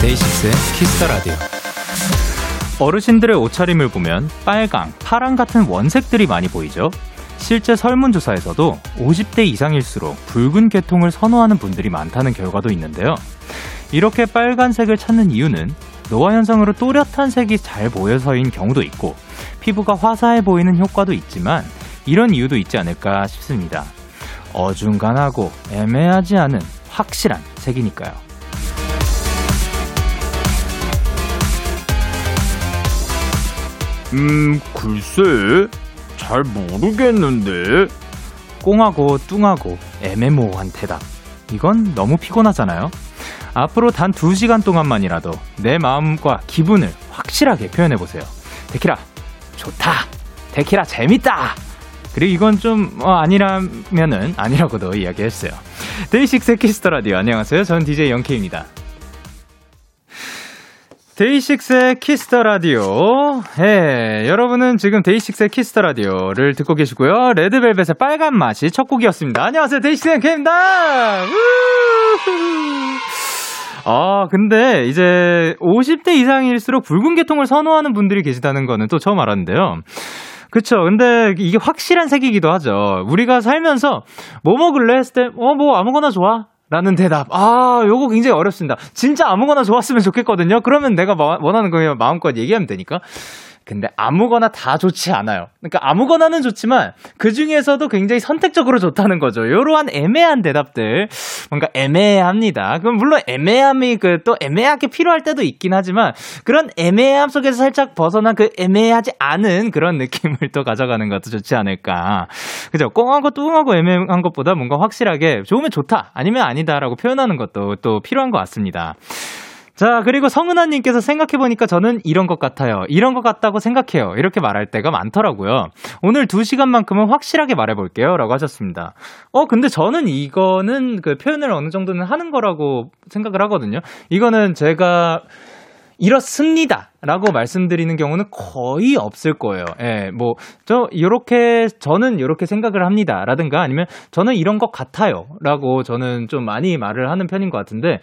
데이식스의 Kiss the Radio. 어르신들의 옷차림을 보면 빨강, 파랑 같은 원색들이 많이 보이죠. 실제 설문조사에서도 50대 이상일수록 붉은 계통을 선호하는 분들이 많다는 결과도 있는데요. 이렇게 빨간색을 찾는 이유는 노화 현상으로 또렷한 색이 잘 보여서인 경우도 있고 피부가 화사해 보이는 효과도 있지만 이런 이유도 있지 않을까 싶습니다. 어중간하고 애매하지 않은 확실한 색이니까요. 음, 글쎄. 잘 모르겠는데. 꽁하고 뚱하고 애매모호한 대답. 이건 너무 피곤하잖아요. 앞으로 단 2시간 동안만이라도 내 마음과 기분을 확실하게 표현해 보세요. 데키라, 좋다. 데키라, 재밌다. 그리고 이건 좀, 어, 아니라면은, 아니라고도 이야기했어요. 데이식스 Kiss the Radio. 안녕하세요. 전 DJ 영케입니다. 데이식스의 Kiss the Radio. 예, 여러분은 지금 데이식스의 Kiss the Radio를 듣고 계시고요. 레드벨벳의 빨간 맛이 첫 곡이었습니다. 안녕하세요. 데이식스의 영케입니다. 아, 근데 이제 50대 이상일수록 붉은 계통을 선호하는 분들이 계시다는 거는 또 처음 알았는데요. 그쵸. 근데 이게 확실한 색이기도 하죠. 우리가 살면서 뭐 먹을래? 했을 때, 어, 뭐 아무거나 좋아. 라는 대답. 아, 요거 굉장히 어렵습니다. 진짜 아무거나 좋았으면 좋겠거든요. 그러면 내가 원하는 거 마음껏 얘기하면 되니까. 근데 아무거나 다 좋지 않아요. 그러니까 아무거나는 좋지만 그 중에서도 굉장히 선택적으로 좋다는 거죠. 이러한 애매한 대답들 뭔가 애매합니다. 그럼 물론 애매함이 그 또 애매하게 필요할 때도 있긴 하지만 그런 애매함 속에서 살짝 벗어난 그 애매하지 않은 그런 느낌을 또 가져가는 것도 좋지 않을까. 그죠? 꽁하고 뚱하고 애매한 것보다 뭔가 확실하게 좋으면 좋다 아니면 아니다라고 표현하는 것도 또 필요한 것 같습니다. 자, 그리고 성은아님께서 생각해보니까 저는 이런 것 같아요. 이런 것 같다고 생각해요. 이렇게 말할 때가 많더라고요. 오늘 두 시간만큼은 확실하게 말해볼게요. 라고 하셨습니다. 어, 근데 저는 이거는 그 표현을 어느 정도는 하는 거라고 생각을 하거든요. 이거는 제가 이렇습니다. 라고 말씀드리는 경우는 거의 없을 거예요. 예, 뭐, 저, 요렇게, 저는 요렇게 생각을 합니다. 라든가 아니면 저는 이런 것 같아요. 라고 저는 좀 많이 말을 하는 편인 것 같은데,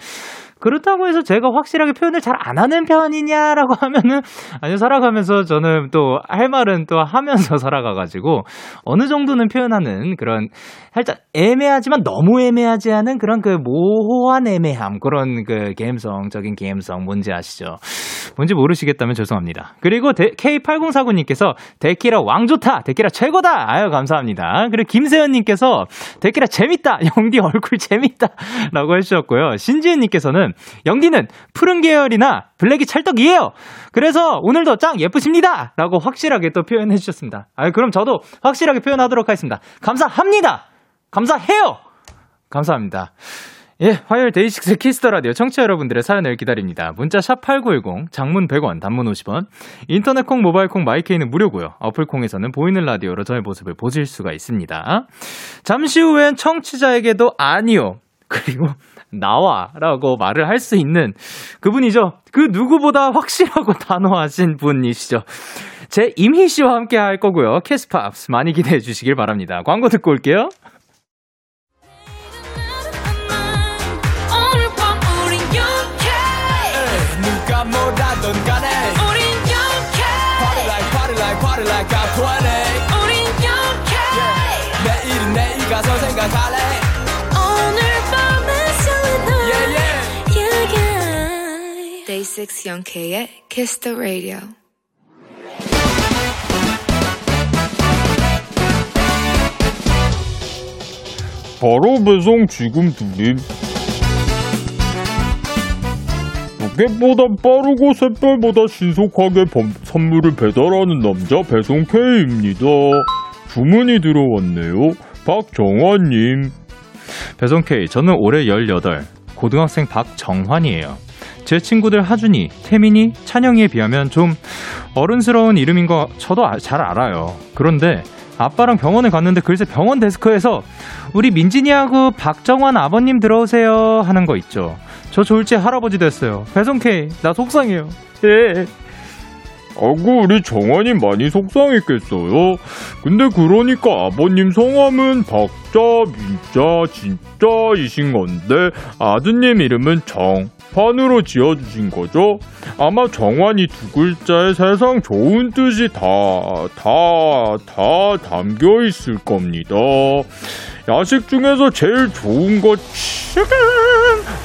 그렇다고 해서 제가 확실하게 표현을 잘 안 하는 편이냐라고 하면은 아니요 살아가면서 저는 또 할 말은 또 하면서 살아가가지고 어느 정도는 표현하는 그런 살짝 애매하지만 너무 애매하지 않은 그런 그 모호한 애매함 그런 그 게임성적인 게임성 뭔지 아시죠? 뭔지 모르시겠다면 죄송합니다. 그리고 K8049님께서 데키라 왕 좋다 데키라 최고다 아유 감사합니다. 그리고 김세현님께서 데키라 재밌다 영디 얼굴 재밌다라고 해주셨고요. 신지은님께서는 영디는 푸른 계열이나 블랙이 찰떡이에요. 그래서 오늘도 짱 예쁘십니다. 라고 확실하게 또 표현해 주셨습니다. 아, 그럼 저도 확실하게 표현하도록 하겠습니다. 감사합니다. 감사해요. 감사합니다. 예, 화요일 데이식스 Kiss the Radio 청취자 여러분들의 사연을 기다립니다. 문자 샵 8910, 장문 100원, 단문 50원, 인터넷 콩, 모바일 콩, 마이케이는 무료고요. 어플 콩에서는 보이는 라디오로 저의 모습을 보실 수가 있습니다. 잠시 후엔 청취자에게도 아니요. 그리고 나와라고 말을 할 수 있는 그분이죠. 그 누구보다 확실하고 단호하신 분이시죠. 제이미 씨와 함께 할 거고요. K's Pops 많이 기대해 주시길 바랍니다. 광고 듣고 올게요. 누가 뭐라던 간에 우린 영케 Party like party like party like I'm 20 우린 영케 yeah. 내일은 내일 가서 생각할래 Day6 영케이의 Kiss the Radio. 바로 배송 지금 드림. 로켓보다 빠르고 샛별보다 신속하게 범, 선물을 배달하는 남자 배송 K입니다. 주문이 들어왔네요. 박정환님. 배송 K, 저는 올해 18, 고등학생 박정환이에요. 제 친구들 하준이, 태민이, 찬영이에 비하면 좀 어른스러운 이름인 거 저도 아, 잘 알아요. 그런데 아빠랑 병원에 갔는데 글쎄 병원 데스크에서 우리 민진이하고 박정환 아버님 들어오세요 하는 거 있죠. 저 졸지 할아버지 됐어요. 배송 K, 나 속상해요. 예. 아구 우리 정환이 많이 속상했겠어요. 근데 그러니까 아버님 성함은 박자, 민자, 진짜이신 건데 아드님 이름은 정 판으로 지어주신 거죠? 아마 정환이 두 글자에 세상 좋은 뜻이 다, 다, 다 담겨 있을 겁니다. 야식 중에서 제일 좋은 거 치킨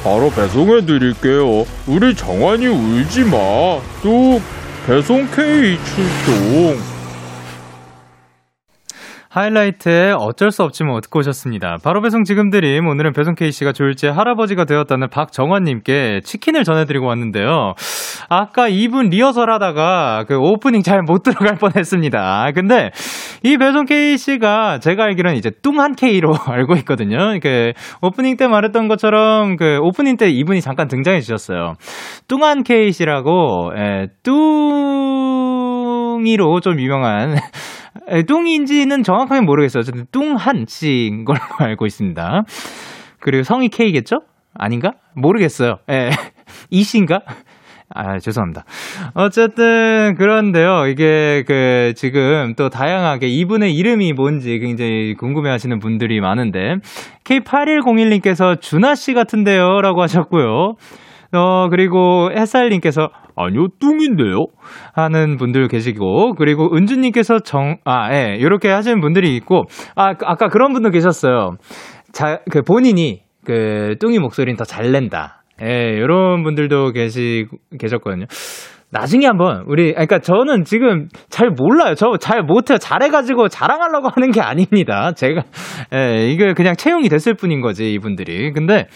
바로 배송해 드릴게요. 우리 정환이 울지 마. 뚝 배송 K 출동. 하이라이트에 어쩔 수 없지만 뭐 듣고 오셨습니다. 바로 배송 지금 드림. 오늘은 배송 K씨가 졸제 할아버지가 되었다는 박정환님께 치킨을 전해드리고 왔는데요. 아까 이분 리허설 하다가 그 오프닝 잘 못 들어갈 뻔 했습니다. 근데 이 배송 K씨가 제가 알기로는 이제 뚱한 K로 알고 있거든요. 그 오프닝 때 말했던 것처럼 그 오프닝 때 이분이 잠깐 등장해 주셨어요. 뚱한 K씨라고, 예, 뚱 이로 좀 유명한 뚱인지는 정확하게 모르겠어요. 어쨌든 뚱한 씨인 걸로 알고 있습니다. 그리고 성이 K겠죠? 아닌가? 모르겠어요. 예. 이 씨인가? 아, 죄송합니다. 어쨌든, 그런데요. 이게, 그, 지금 또 다양하게 이분의 이름이 뭔지 굉장히 궁금해 하시는 분들이 많은데, K8101님께서 준하씨 같은데요? 라고 하셨고요. 어, 그리고 햇살님께서, 아니요, 뚱인데요? 하는 분들 계시고, 그리고 은주님께서 정, 아, 예, 요렇게 하시는 분들이 있고, 아, 그- 아까 그런 분도 계셨어요. 자, 그 본인이, 그, 뚱이 목소리는 더 잘 낸다. 예, 요런 분들도 계시, 계셨거든요. 나중에 한번, 우리, 아, 그니까 저는 지금 잘 몰라요. 저 잘 못해요. 잘해가지고 자랑하려고 하는 게 아닙니다. 제가, 예, 이게 그냥 채용이 됐을 뿐인 거지, 이분들이. 근데,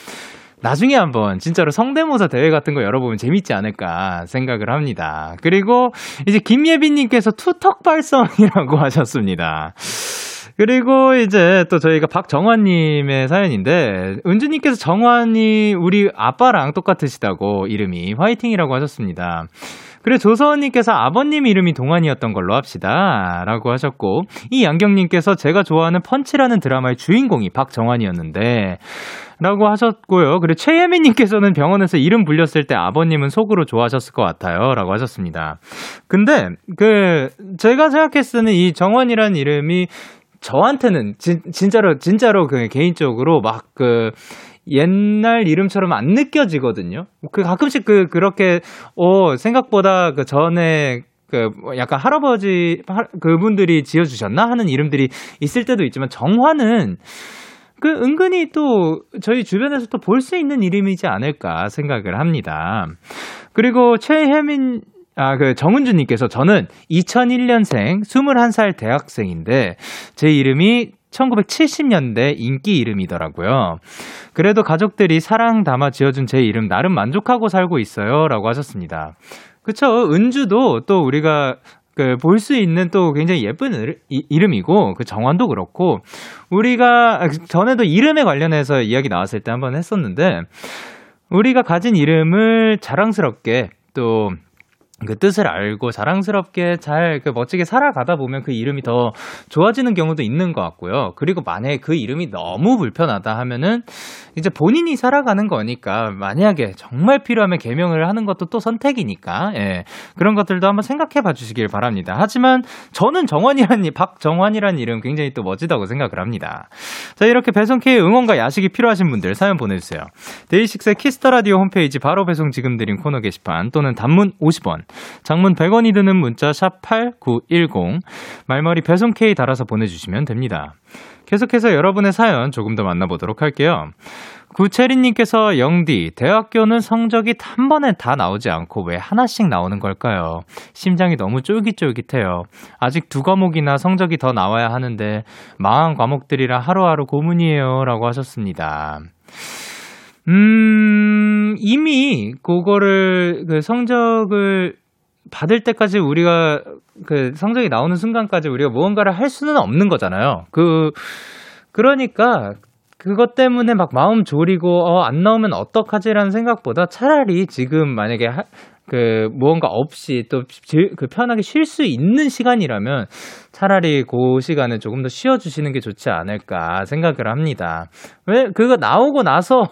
나중에 한번 진짜로 성대모사 대회 같은 거 열어보면 재밌지 않을까 생각을 합니다. 그리고 이제 김예빈님께서 투턱 발성이라고 하셨습니다. 그리고 이제 또 저희가 박정환님의 사연인데, 은주님께서 정환이 우리 아빠랑 똑같으시다고 이름이 화이팅이라고 하셨습니다. 그리고 조서원님께서 아버님 이름이 동안이었던 걸로 합시다. 라고 하셨고, 이 양경님께서 제가 좋아하는 펀치라는 드라마의 주인공이 박정환이었는데, 라고 하셨고요. 그리고 최혜민님께서는 병원에서 이름 불렸을 때 아버님은 속으로 좋아하셨을 것 같아요. 라고 하셨습니다. 근데, 그, 제가 생각했을 때는 이 정환이라는 이름이 저한테는 진, 진짜로, 진짜로 그 개인적으로 막 그, 옛날 이름처럼 안 느껴지거든요. 그 가끔씩 그, 그렇게, 어, 생각보다 그 전에 그 약간 할아버지 할- 그분들이 지어주셨나 하는 이름들이 있을 때도 있지만 정화는 그 은근히 또 저희 주변에서 또 볼 수 있는 이름이지 않을까 생각을 합니다. 그리고 최혜민 아, 그, 정은주님께서 저는 2001년생 21살 대학생인데, 제 이름이 1970년대 인기 이름이더라고요. 그래도 가족들이 사랑 담아 지어준 제 이름 나름 만족하고 살고 있어요. 라고 하셨습니다. 그쵸. 은주도 또 우리가 그 볼 수 있는 또 굉장히 예쁜 이름이고 그 정환도 그렇고 우리가 아, 전에도 이름에 관련해서 이야기 나왔을 때 한번 했었는데 우리가 가진 이름을 자랑스럽게 또 그 뜻을 알고 자랑스럽게 잘 그 멋지게 살아가다 보면 그 이름이 더 좋아지는 경우도 있는 것 같고요. 그리고 만약에 그 이름이 너무 불편하다 하면은 이제 본인이 살아가는 거니까 만약에 정말 필요하면 개명을 하는 것도 또 선택이니까 예. 그런 것들도 한번 생각해 봐 주시길 바랍니다. 하지만 저는 정환이라는 이- 박정환이라는 이름 굉장히 또 멋지다고 생각을 합니다. 자 이렇게 배송 K 응원과 야식이 필요하신 분들 사연 보내주세요. 데이식스의 Kiss the Radio 홈페이지 바로 배송 지금 드린 코너 게시판 또는 단문 50원, 장문 100원이 드는 문자 샵 #8910 말머리 배송 K 달아서 보내주시면 됩니다. 계속해서 여러분의 사연 조금 더 만나보도록 할게요. 구채리님께서 영디, 대학교는 성적이 한 번에 다 나오지 않고 왜 하나씩 나오는 걸까요? 심장이 너무 쫄깃쫄깃해요. 아직 두 과목이나 성적이 더 나와야 하는데, 망한 과목들이라 하루하루 고문이에요. 라고 하셨습니다. 음, 이미 그거를, 그 성적을 받을 때까지 우리가 그 성적이 나오는 순간까지 우리가 무언가를 할 수는 없는 거잖아요. 그, 그러니까 그것 때문에 막 마음 졸이고 어, 안 나오면 어떡하지라는 생각보다 차라리 지금 만약에 하, 그 무언가 없이 또 그 편하게 쉴 수 있는 시간이라면 차라리 그 시간을 조금 더 쉬어 주시는 게 좋지 않을까 생각을 합니다. 왜 그거 나오고 나서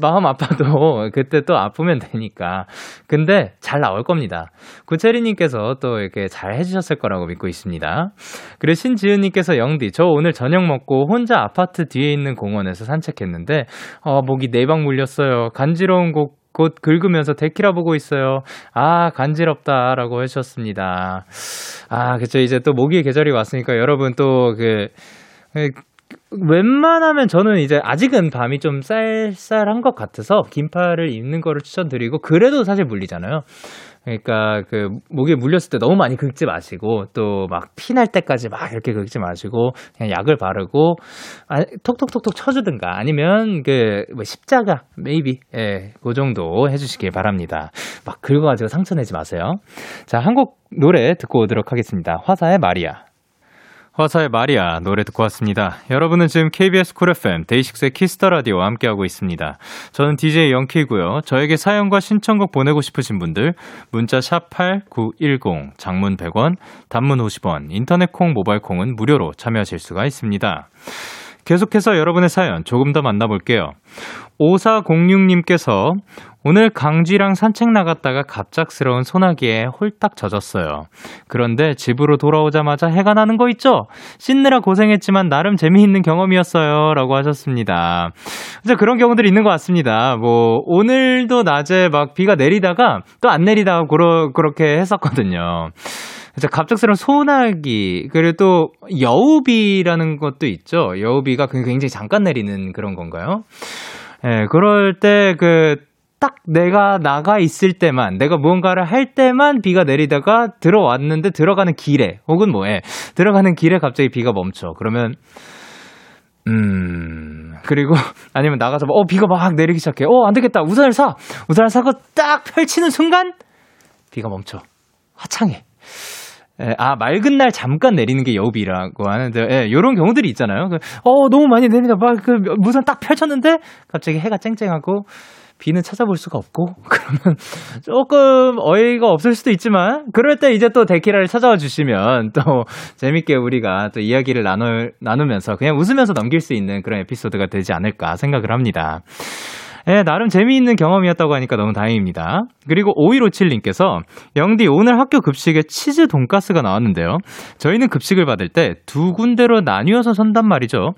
마음 아파도 그때 또 아프면 되니까. 근데 잘 나올 겁니다. 구체리님께서 또 이렇게 잘 해주셨을 거라고 믿고 있습니다. 그리고 신지은님께서 영디, 저 오늘 저녁 먹고 혼자 아파트 뒤에 있는 공원에서 산책했는데, 어, 목이 네 방 물렸어요. 간지러운 곳, 곧 긁으면서 데키라 보고 있어요. 아, 간지럽다 라고 해주셨습니다. 아, 그쵸. 이제 또 모기의 계절이 왔으니까 여러분 또 그, 웬만하면 저는 이제 아직은 밤이 좀 쌀쌀한 것 같아서 긴팔을 입는 거를 추천드리고 그래도 사실 물리잖아요. 그러니까 그 목에 물렸을 때 너무 많이 긁지 마시고 또 막 피날 때까지 막 이렇게 긁지 마시고 그냥 약을 바르고 아, 톡톡톡톡 쳐주든가 아니면 그 뭐 십자가 메이비 예, 그 정도 해주시길 바랍니다. 막 긁어가지고 상처 내지 마세요. 자, 한곡 노래 듣고 오도록 하겠습니다. 화사의 마리아. 화사의 마리아 노래 듣고 왔습니다. 여러분은 지금 KBS Cool FM 데이식스의 Kiss the Radio와 함께하고 있습니다. 저는 DJ 영케이고요. 저에게 사연과 신청곡 보내고 싶으신 분들 문자 샵 #8910 장문 100원, 단문 50원, 인터넷 콩, 모바일 콩은 무료로 참여하실 수가 있습니다. 계속해서 여러분의 사연 조금 더 만나볼게요. 5406님께서 오늘 강쥐랑 산책 나갔다가 갑작스러운 소나기에 홀딱 젖었어요. 그런데 집으로 돌아오자마자 해가 나는 거 있죠? 씻느라 고생했지만 나름 재미있는 경험이었어요. 라고 하셨습니다. 진짜 그런 경우들이 있는 것 같습니다. 뭐, 오늘도 낮에 막 비가 내리다가 또 안 내리다가 그러, 그렇게 했었거든요. 진짜 갑작스러운 소나기, 그리고 또 여우비라는 것도 있죠. 여우비가 굉장히 잠깐 내리는 그런 건가요? 예, 네, 그럴 때 그, 딱 내가 나가 있을 때만, 내가 무언가를 할 때만 비가 내리다가 들어왔는데 들어가는 길에, 혹은 뭐에, 들어가는 길에 갑자기 비가 멈춰. 그러면, 음, 그리고, 아니면 나가서, 어, 비가 막 내리기 시작해. 어, 안 되겠다. 우산을 사! 우산을 사고 딱 펼치는 순간, 비가 멈춰. 화창해. 예, 아, 맑은 날 잠깐 내리는 게 여우비라고 하는데, 예, 요런 경우들이 있잖아요. 그, 어, 너무 많이 내린다. 막, 그, 무슨 딱 펼쳤는데, 갑자기 해가 쨍쨍하고, 비는 찾아볼 수가 없고, 그러면 조금 어이가 없을 수도 있지만, 그럴 때 이제 또 데키라를 찾아와 주시면, 또 재밌게 우리가 또 이야기를 나누, 나누면서 그냥 웃으면서 넘길 수 있는 그런 에피소드가 되지 않을까 생각을 합니다. 예, 나름 재미있는 경험이었다고 하니까 너무 다행입니다. 그리고 5157님께서 영디 오늘 학교 급식에 치즈 돈가스가 나왔는데요. 저희는 급식을 받을 때 두 군데로 나뉘어서 선단 말이죠.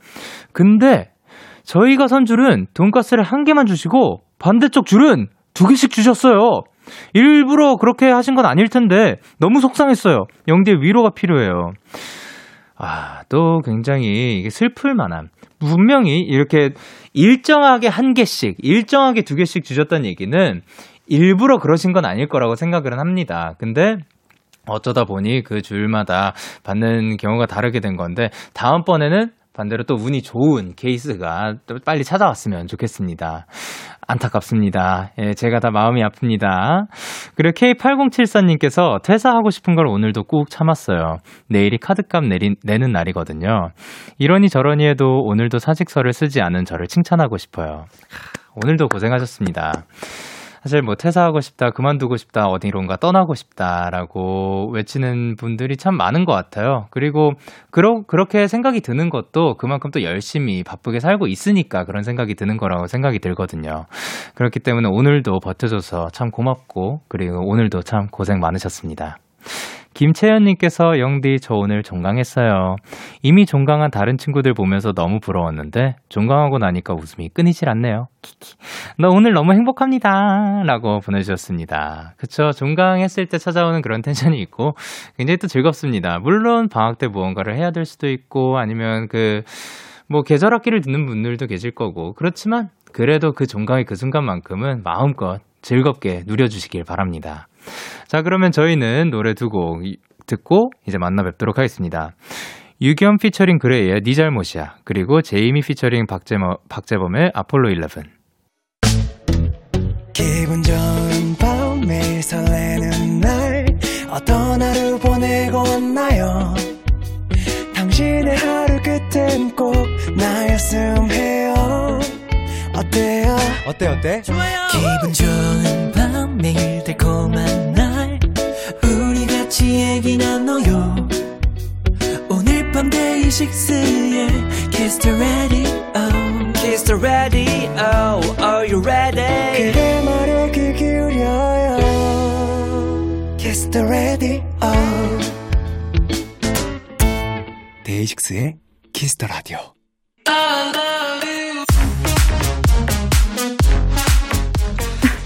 근데 저희가 선 줄은 돈가스를 한 개만 주시고 반대쪽 줄은 두 개씩 주셨어요. 일부러 그렇게 하신 건 아닐 텐데 너무 속상했어요. 영디의 위로가 필요해요. 아, 또 굉장히 슬플 만한 분명히 이렇게 일정하게 한 개씩, 일정하게 두 개씩 주셨다는 얘기는 일부러 그러신 건 아닐 거라고 생각을 합니다. 근데 어쩌다 보니 그 줄마다 받는 경우가 다르게 된 건데 다음번에는 반대로 또 운이 좋은 케이스가 또 빨리 찾아왔으면 좋겠습니다. 안타깝습니다. 예, 제가 다 마음이 아픕니다. 그리고 K8074님께서 퇴사하고 싶은 걸 오늘도 꾹 참았어요. 내일이 카드값 내리, 내는 날이거든요. 이러니 저러니 해도 오늘도 사직서를 쓰지 않은 저를 칭찬하고 싶어요. 오늘도 고생하셨습니다. 사실 뭐 퇴사하고 싶다, 그만두고 싶다, 어디론가 떠나고 싶다라고 외치는 분들이 참 많은 것 같아요. 그리고 그러, 그렇게 생각이 드는 것도 그만큼 또 열심히 바쁘게 살고 있으니까 그런 생각이 드는 거라고 생각이 들거든요. 그렇기 때문에 오늘도 버텨줘서 참 고맙고 그리고 오늘도 참 고생 많으셨습니다. 김채연님께서 영디 저 오늘 종강했어요. 이미 종강한 다른 친구들 보면서 너무 부러웠는데 종강하고 나니까 웃음이 끊이질 않네요. 키키. 나 오늘 너무 행복합니다. 라고 보내주셨습니다. 그쵸. 종강했을 때 찾아오는 그런 텐션이 있고 굉장히 또 즐겁습니다. 물론 방학 때 무언가를 해야 될 수도 있고 아니면 그 뭐 계절 학기를 듣는 분들도 계실 거고 그렇지만 그래도 그 종강의 그 순간만큼은 마음껏 즐겁게 누려주시길 바랍니다. 자, 그러면 저희는 노래 두 곡 듣고 이제 만나 뵙도록 하겠습니다. 유겸 피처링 그레이의 니 잘못이야. 그리고 제이미 피처링 박재범, 박재범의 아폴로 11. 기분 좋은 밤 매일 설레는 날 어떤 하루 보내고 왔나요 당신의 하루 끝엔 꼭 나였음 해요 어때 어때? 기분 좋은 밤 매일 달콤한 날 우리 같이 얘기 나눠요 오늘 밤 데이식스의 Kiss the Radio Kiss the Radio Are you ready? 그대 말에 귀 기울여요 Kiss the radio 데이식스의 Kiss the Radio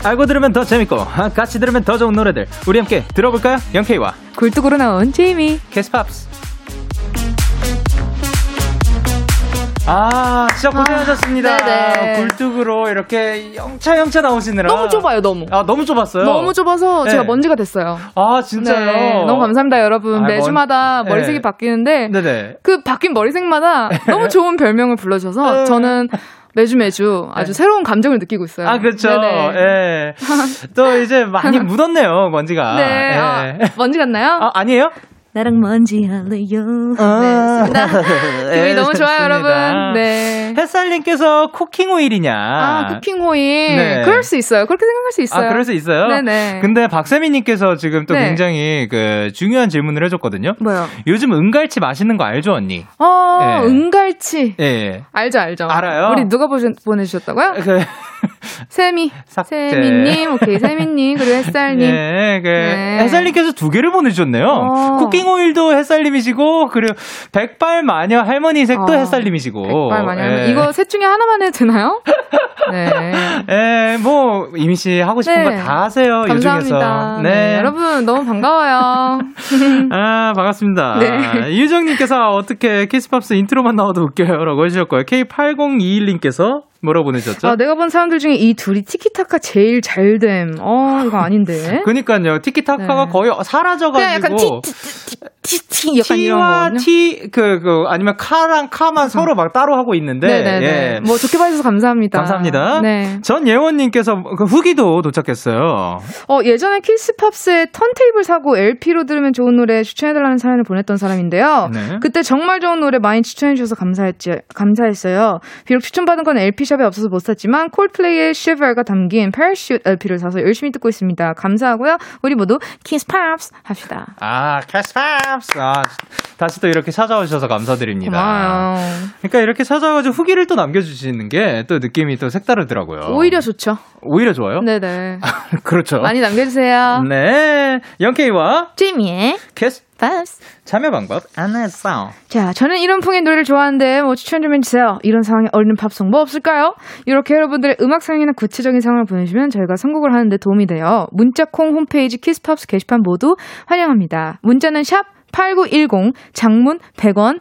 알고 들으면 더 재밌고 아, 같이 들으면 더 좋은 노래들 우리 함께 들어볼까요? 영케이와 굴뚝으로 나온 제이미. K's Pops 아 진짜 고생하셨습니다 네네. 굴뚝으로 이렇게 영차 영차 나오시느라 너무 좁아요, 너무. 아 너무 좁았어요 너무 좁아서 네. 제가 먼지가 됐어요. 아 진짜요 네, 너무 감사합니다, 여러분. 아, 매주마다 먼- 머리색이 네. 바뀌는데 네네 그 바뀐 머리색마다 너무 좋은 별명을 불러주셔서 네. 저는 매주 매주 아주 새로운 감정을 느끼고 있어요. 아 그렇죠. 예. 또 이제 많이 묻었네요 먼지가 네. 예. 아, 먼지 같나요? 아, 아니에요? 나랑 먼지 할래요. 아. 네, 좋습니다. 기분이 예, 너무 좋아요. 여러분. 네. 햇살님께서 쿠킹 오일이냐? 아, 쿠킹 호일. 네. 그럴 수 있어요. 그렇게 생각할 수 있어요. 아, 그럴 수 있어요? 네네. 근데 박세민님께서 지금 또 네. 굉장히 그 중요한 질문을 해줬거든요. 뭐요? 요즘 은갈치 맛있는 거 알죠, 언니? 어, 네. 은갈치. 예, 예. 알죠, 알죠. 알아요? 우리 누가 보내, 보내주셨다고요? 그, 세미. 삭제. 세미님, 오케이, 세미님, 그리고 햇살님. 예, 그, 네. 햇살님께서 두 개를 보내주셨네요. 어. 쿠킹 오일도 햇살님이시고, 그리고 백발 마녀 할머니 색도 어. 햇살님이시고. 백발 마냥. 예. 이거 셋 중에 하나만 해도 되나요? 네. 예, 뭐, 이미 씨 하고 싶은 네. 거다 하세요, 이 감사합니다. 중에서. 네. 여러분, 너무 반가워요. 아, 반갑습니다. 네. 유정님께서 어떻게 키스팝스 인트로만 나와도 웃겨요. 라고 해주셨고요. K8021님께서 뭐라고 보내셨죠? 아, 내가 본 사람들 중에 이 둘이 티키타카 제일 잘됨. 어, 이거 아닌데. 그니까요. 티키타카가 네. 거의 사라져가지고. 약간 티, 티, 티, 티, 티, 약간 거거든요. 티, 그, 그, 아니면 카랑 카만 서로 막 따로 하고 있는데. 네네네. 예. 뭐 좋게 봐주셔서 감사합니다. 감사합니다. 네. 전 예원님께서 그 후기도 도착했어요. 어, 예전에 키스팝스에 턴테이블 사고 LP로 들으면 좋은 노래 추천해달라는 사연을 보냈던 사람인데요. 네. 그때 정말 좋은 노래 많이 추천해주셔서 감사했지, 감사했어요. 비록 추천받은 건 LP 샵에 없어서 못 샀지만 콜플레이의 Shiver가 담긴 Parachute LP를 사서 열심히 듣고 있습니다. 감사하고요. 우리 모두 키스팝스 합시다. 아, 키스팝스. 아, 다시 또 이렇게 찾아오셔서 감사드립니다. 고마워요. 그러니까 이렇게 찾아가지고 후기를 또 남겨주시는 게 또 느낌이 또 색다르더라고요. 오히려 좋죠. 오히려 좋아요? 네네. 그렇죠. 많이 남겨주세요. 네. 영케이와 제이미의 키 스 팝스. 참여 방법 안내했어. 자, 저는 이런 풍의 노래를 좋아하는데 뭐 추천 좀 해주세요. 이런 상황에 어울리는 팝송 뭐 없을까요? 이렇게 여러분들의 음악 사연이나 구체적인 상황을 보내주시면 저희가 선곡을 하는데 도움이 돼요. 문자 콩 홈페이지 키스팝스 게시판 모두 환영합니다. 문자는 샵 8910, 장문 100원,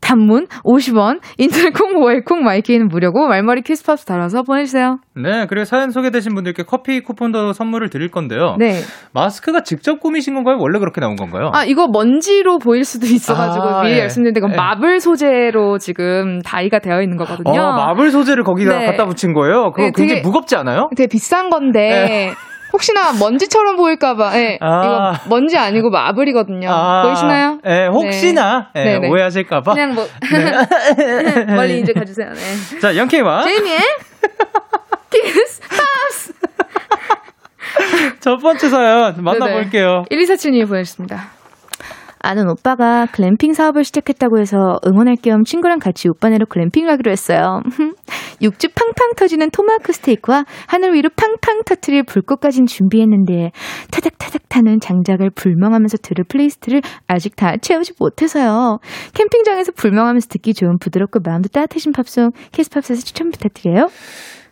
단문 50원, 인터넷 콩, 모바일 콩, 마이케이는 무료고 말머리 키스팝스 달아서 보내주세요. 네, 그리고 사연 소개되신 분들께 커피 쿠폰도 선물을 드릴 건데요. 네. 마스크가 직접 꾸미신 건가요? 원래 그렇게 나온 건가요? 아, 이거 먼지로 보일 수도 있어가지고 아, 미리 예. 말씀드리는데 이건 예. 마블 소재로 지금 다이가 되어 있는 거거든요. 어, 마블 소재를 거기다 네. 갖다 붙인 거예요. 그거 네, 굉장히 무겁지 않아요? 되게 비싼 건데 혹시나 먼지처럼 보일까봐 예, 아. 이거 먼지 아니고 마블이거든요. 아, 보이시나요? 예, 혹시나 예, 네, 네. 오해하실까봐. 그냥 뭐 멀리 이제 가주세요. 네. 자, 영케이와 제이미의 키스 팝스 첫 번째 사연 만나볼게요. 1247님이 보내주셨습니다. 아는 오빠가 글램핑 사업을 시작했다고 해서 응원할 겸 친구랑 같이 오빠네로 글램핑 가기로 했어요. 육즙 팡팡 터지는 토마호크 스테이크와 하늘 위로 팡팡 터트릴 불꽃까진 준비했는데 타닥타닥 타는 장작을 불멍하면서 들을 플레이리스트를 아직 다 채우지 못해서요. 캠핑장에서 불멍하면서 듣기 좋은 부드럽고 마음도 따뜻해진 팝송 키스팝스에서 추천 부탁드려요.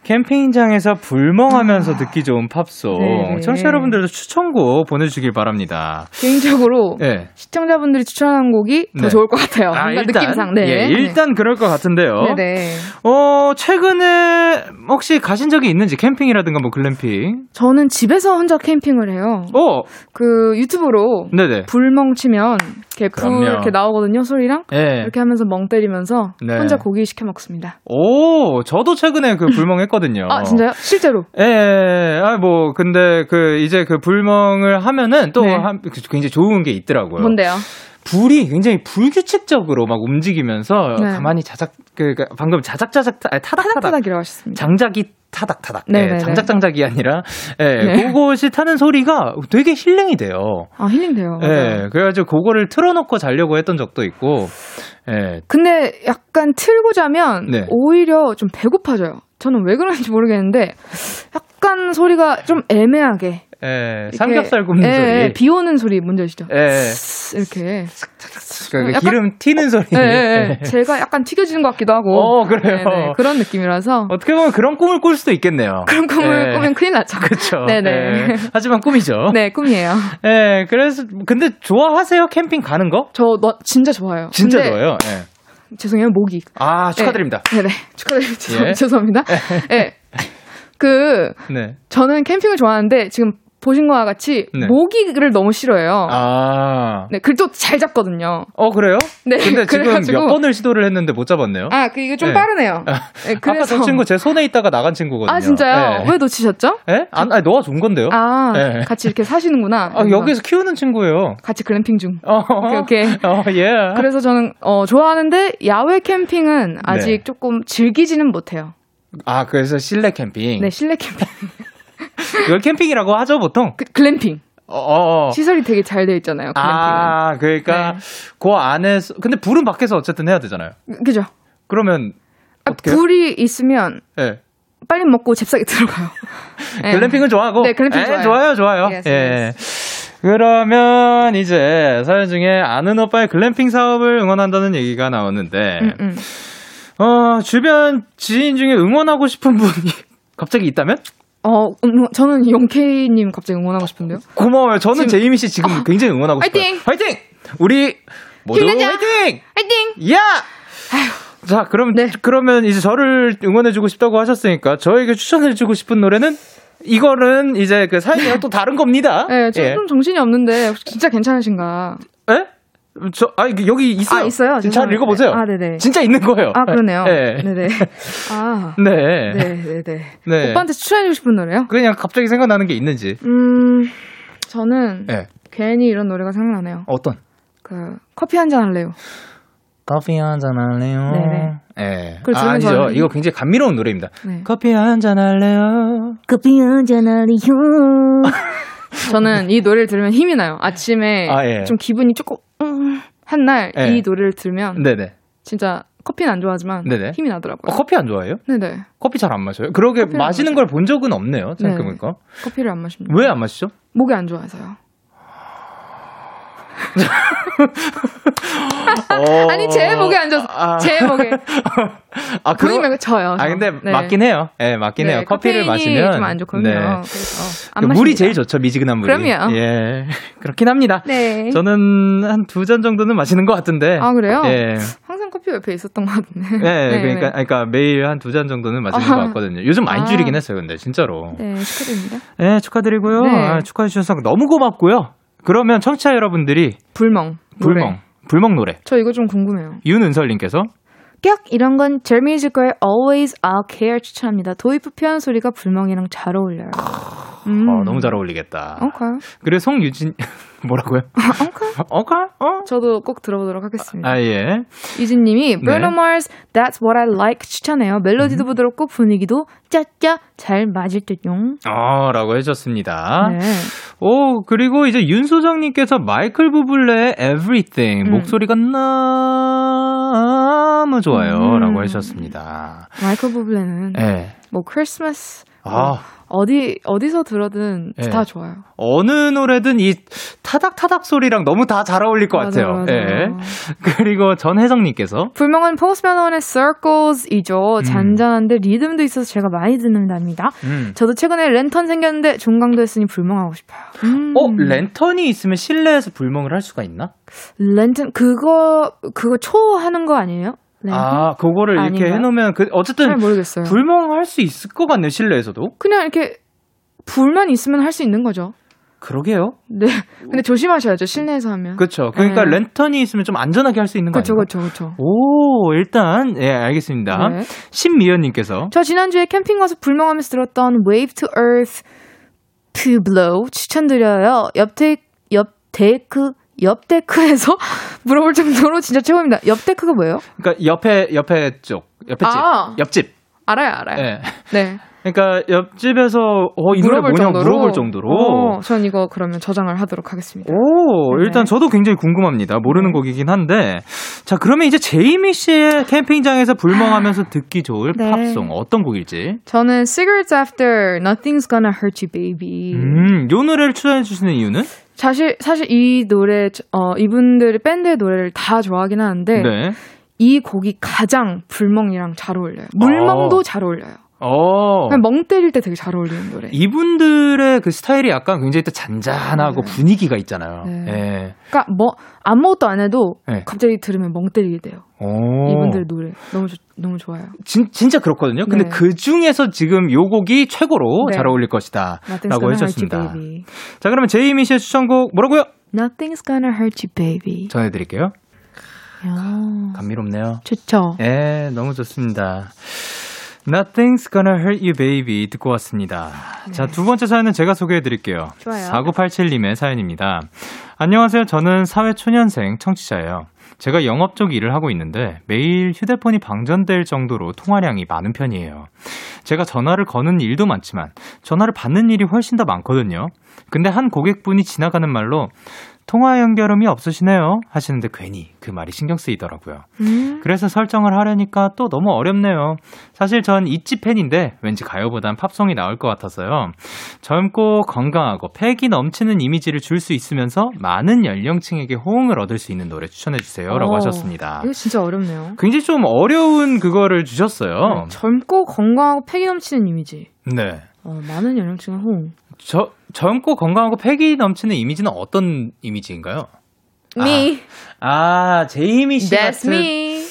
캠핑장에서 불멍하면서 듣기 좋은 팝송. 아. 네. 청취자 여러분들도 추천곡 보내주시길 바랍니다. 개인적으로 예. 시청자분들이 추천한 곡이 더 네. 좋을 것 같아요. 아, 일단, 느낌상. 네. 예, 일단 그럴 것 같은데요. 네. 네. 어, 최근에 혹시 가신 적이 있는지 캠핑이라든가 뭐 글램핑? 저는 집에서 혼자 캠핑을 해요. 어, 그 유튜브로 네네. 불멍 치면 이렇게 불. 이렇게 나오거든요 소리랑 예. 이렇게 하면서 멍 때리면서 네. 혼자 고기 시켜 먹습니다. 오, 저도 최근에 그 불멍 했거든요. 아 진짜요? 실제로? 예, 예, 아, 뭐, 근데 그, 이제 그 불멍을 하면은 또 네. 한, 그 굉장히 좋은 게 있더라고요. 뭔데요? 불이 굉장히 불규칙적으로 막 움직이면서 네. 가만히 자작 그, 그 방금 자작자작 타닥타닥 타닥타닥이라고 하셨습니다. 장작이 타닥타닥 네, 예, 네, 네. 장작장작이 아니라 예, 네. 그것이 타는 소리가 되게 힐링이 돼요. 아, 힐링돼요. 맞아요. 예, 그래가지고 그거를 틀어놓고 자려고 했던 적도 있고, 예, 근데 약간 틀고 자면 네. 오히려 좀 배고파져요. 저는 왜 그런지 모르겠는데 약간 소리가 좀 애매하게 예, 삼겹살 굽는 예, 소리. 예, 비 오는 소리 뭔지 아시죠? 예, 이렇게 그 약간- 기름 튀는 소리. 예, 예, 예. 제가 약간 튀겨지는 것 같기도 하고 어, 그래요? 네, 네, 그런 느낌이라서 어떻게 보면 그런 꿈을 꿀 수도 있겠네요. 그런 꿈을 예. 꾸면 큰일 나죠. 그렇죠. 네네. 예, 하지만 꿈이죠. 네, 꿈이에요. 예, 그래서 근데 좋아하세요 캠핑 가는 거? 저 너, 진짜 좋아요. 진짜 좋아요. 예. 죄송해요, 목이. 아 축하드립니다. 네, 네. 축하드립니다. 죄송- 예. 죄송합니다. 네. 그, 네. 저는 캠핑을 좋아하는데 지금 보신 거와 같이 네. 모기를 너무 싫어해요. 아, 네, 그또 잘 잡거든요. 어 그래요? 네, 근데 지금 그래가지고- 몇 번을 시도를 했는데 못 잡았네요. 아, 그 이게 좀 네. 빠르네요. 네, 아까 저 친구 제 손에 있다가 나간 친구거든요. 아, 진짜요? 네. 왜 놓치셨죠? 예? 안, 아니, 너가 준 건데요? 아, 네. 같이 이렇게 사시는구나. 아, 여기서 키우는 친구예요. 같이 글램핑 중. 어, 오케이, 오케이. 어, 예. 그래서 저는 어, 좋아하는데 야외 캠핑은 아직 네. 조금 즐기지는 못해요. 아, 그래서 실내 캠핑. 네, 실내 캠핑. 이걸 캠핑이라고 하죠, 보통? 그, 글램핑. 어, 어. 어. 시설이 되게 잘 되어 있잖아요. 글램핑은. 아, 그러니까 그 안에서 근데 불은 밖에서 어쨌든 해야 되잖아요. 그죠? 그러면 아? 불이 있으면 예. 빨리 먹고 잽싸게 들어가요. 예. 글램핑은 좋아하고. 네, 글램핑 예, 좋아요. 좋아요, 좋아요. Yes, 예. 그러면 이제 사연 중에 아는 오빠의 글램핑 사업을 응원한다는 얘기가 나오는데 음, 음. 어, 주변 지인 중에 응원하고 싶은 분이 갑자기 있다면? 어, 음, 저는 용케이님 갑자기 응원하고 싶은데요. 고마워요. 저는 지금- 제이미 씨 지금 굉장히 응원하고 싶어요. 화이팅! 화이팅! 우리 모두 힘내자! 화이팅! 화이팅! 야! 자, 그럼 네. 그러면 이제 저를 응원해주고 싶다고 하셨으니까 저에게 추천해주고 싶은 노래는 이거는 이제 그 사연이랑 또 다른 겁니다. 네, 좀, 예. 좀 정신이 없는데 진짜 괜찮으신가? 예? 저, 아, 여기 있어요. 아, 있어요? 잘 죄송합니다. 읽어보세요. 아, 네네. 진짜 있는 거예요. 아, 그러네요. 예. 네네. 아, 네. 네, 네, 네. 네. 오빠한테 추천해주고 싶은 노래요? 그냥 갑자기 생각나는 게 있는지. 음, 저는 예. 괜히 이런 노래가 생각나네요. 어떤? 그 커피 한 잔 할래요. 커피 한 잔 할래요? 네네. 예. 아, 아니죠. 저는- 이거 굉장히 감미로운 노래입니다. 네. 커피 한 잔 할래요? 커피 한 잔 할래요. 저는 이 노래를 들으면 힘이 나요. 아침에 아, 예. 좀 기분이 조금 음, 한날이 예. 노래를 들으면 네네. 진짜 커피는 안 좋아하지만 네네. 힘이 어, 나더라고요. 커피 안 좋아해요? 네네. 커피 잘 안 마셔요? 그러게 마시는. 걸 본 적은 없네요. 생각해보니까. 커피를 안 마십니다. 왜 안 마시죠? 목이 안 좋아서요. 어... 아니 제 목이 안 좋아서 아. 제 목에 아, 그럼... 말고 저요. 아, 저. 근데 네. 맞긴 해요. 예, 네, 맞긴 해요. 네, 커피를 카페인이 마시면. 좀안 좋거든요. 네. 그래서 안 그. 물이 제일 좋죠, 미지근한 물이. 그럼요. 예. 그렇긴 합니다. 네. 저는 한 두 잔 정도는 마시는 것 같은데. 아 그래요? 예. 항상 커피 옆에 있었던 것 같은데. 네, 그러니까, 그러니까 매일 한 두 잔 정도는 마시는 아. 것 같거든요. 요즘 많이 아. 줄이긴 했어요, 근데 진짜로. 네, 축하드립니다. 네, 축하드리고요. 네. 아, 축하해 주셔서 너무 고맙고요. 그러면 청취자 여러분들이 불멍. 노래. 불멍, 불멍 노래. 저 이거 좀 궁금해요. 윤은설님께서 깍 이런 건 jermysic의 Always I'll Care 추천합니다. 도입부 표현 소리가 불멍이랑 잘 어울려요. 음. 어, 너무 잘 어울리겠다. 오케이. 그리고 송유진 뭐라고요? 오케이. 오케이? 어? 저도 꼭 들어보도록 하겠습니다. 아 예. Bruno 네. Mars That's What I Like 추천해요. 멜로디도 음. 부드럽고 분위기도 짜짜 잘 맞을 듯용. 어 라고 해줬습니다. 네. 오 그리고 이제 윤소정님께서 마이클 부블레의 Everything 음. 목소리가 너무 좋아요라고 음. 해주셨습니다. 마이클 부블레는 예. 뭐 크리스마스 아 어디 어디서 들어든 네. 다 좋아요. 어느 노래든 이 타닥타닥 소리랑 너무 다 잘 어울릴 것 맞아, 같아요. 맞아. 예. 그리고 전혜성님께서 불멍은 포스트 멜론의 Circles이죠. 잔잔한데 리듬도 있어서 제가 많이 듣는답니다. 음. 저도 최근에 랜턴 생겼는데 종강도 했으니 불멍하고 싶어요. 음. 어 랜턴이 있으면 실내에서 불멍을 할 수가 있나? 랜턴 그거 그거 초 하는 거 아니에요? 랜턴? 아 그거를 이렇게 아닌가요? 해놓으면 그 어쨌든. 불멍할 수 있을 것 같네요 실내에서도. 그냥 이렇게 불만 있으면 할 수 있는 거죠. 그러게요. 네. 근데 조심하셔야죠. 실내에서 하면. 그렇죠. 그러니까 네. 랜턴이 있으면 좀 안전하게 할 수 있는 거 그렇죠, 아닌가? 그렇죠, 그렇죠. 오 일단 예 알겠습니다. 네. 신미연님께서 저 지난주에 캠핑 가서 불멍하면서 들었던 Wave to Earth Pueblo 추천드려요. 옆, 테, 옆 데크 옆 데크에서 물어볼 정도로 진짜 최고입니다. 옆 데크가 뭐예요? 그러니까 옆에 옆에 쪽 옆에 집 아. 옆집. 알아요, 알아요. 예. 네. 그러니까 옆집에서 어, 이 노래 뭐냐 물어볼 정도로. 어, 전 이거 그러면 저장을 하도록 하겠습니다. 오, 네. 일단 저도 굉장히 궁금합니다. 모르는 곡이긴 한데. 자, 그러면 이제 제이미 씨의 캠핑장에서 불멍하면서 듣기 좋을 네. 팝송 어떤 곡일지. 저는 Cigarettes After Nothing's Gonna Hurt You Baby. 음, 요 노래를 추천해 주시는 이유는? 사실 사실 이 노래 어 이분들의 밴드의 노래를 다 좋아하긴 하는데 네. 이 곡이 가장 불멍이랑 잘 어울려요. 물멍도 어. 잘 어울려요. 어. 그냥 멍 때릴 때 되게 잘 어울리는 노래. 이분들의 그 스타일이 약간 굉장히 또 잔잔하고 네. 분위기가 있잖아요. 네. 예. 그러니까 뭐 아무것도 안 해도 네. 갑자기 들으면 멍 때리게 돼요. 오. 이분들 노래 너무 좋- 너무 좋아요. 진, 진짜 그렇거든요. 근데 네. 그 중에서 지금 요 곡이 최고로 네. 잘 어울릴 것이다. Nothing's 라고 gonna hurt you, 해주셨습니다. 자, 그러면 제이미 씨의 추천곡 뭐라고요? Nothing's gonna hurt you, baby. 전해드릴게요. 야, 감미롭네요. 좋죠. 예, 너무 좋습니다. Nothing's gonna hurt you, baby. 듣고 왔습니다. 자, 두 번째 사연은 제가 소개해 드릴게요. 네. 좋아요. 4987님의 사연입니다. 안녕하세요. 저는 사회초년생 청취자예요. 제가 영업 쪽 일을 하고 있는데 매일 휴대폰이 방전될 정도로 통화량이 많은 편이에요. 제가 전화를 거는 일도 많지만 전화를 받는 일이 훨씬 더 많거든요. 근데 한 고객분이 지나가는 말로 통화 연결음이 없으시네요 하시는데 괜히 그 말이 신경 쓰이더라고요. 음. 그래서 설정을 하려니까 또 너무 어렵네요. 사실 전 이치 팬인데 왠지 가요보단 팝송이 나올 것 같아서요. 젊고 건강하고 패기 넘치는 이미지를 줄 수 있으면서 많은 연령층에게 호응을 얻을 수 있는 노래 추천해 주세요. 라고 어, 하셨습니다. 이거 진짜 어렵네요. 굉장히 좀 어려운 그거를 주셨어요. 네, 젊고 건강하고 패기 넘치는 이미지. 네. 어, 많은 연령층의 호응. 저, 젊고 건강하고 패기 넘치는 이미지는 어떤 이미지인가요? Me. 아, 제이미 씨 That's 같은 me.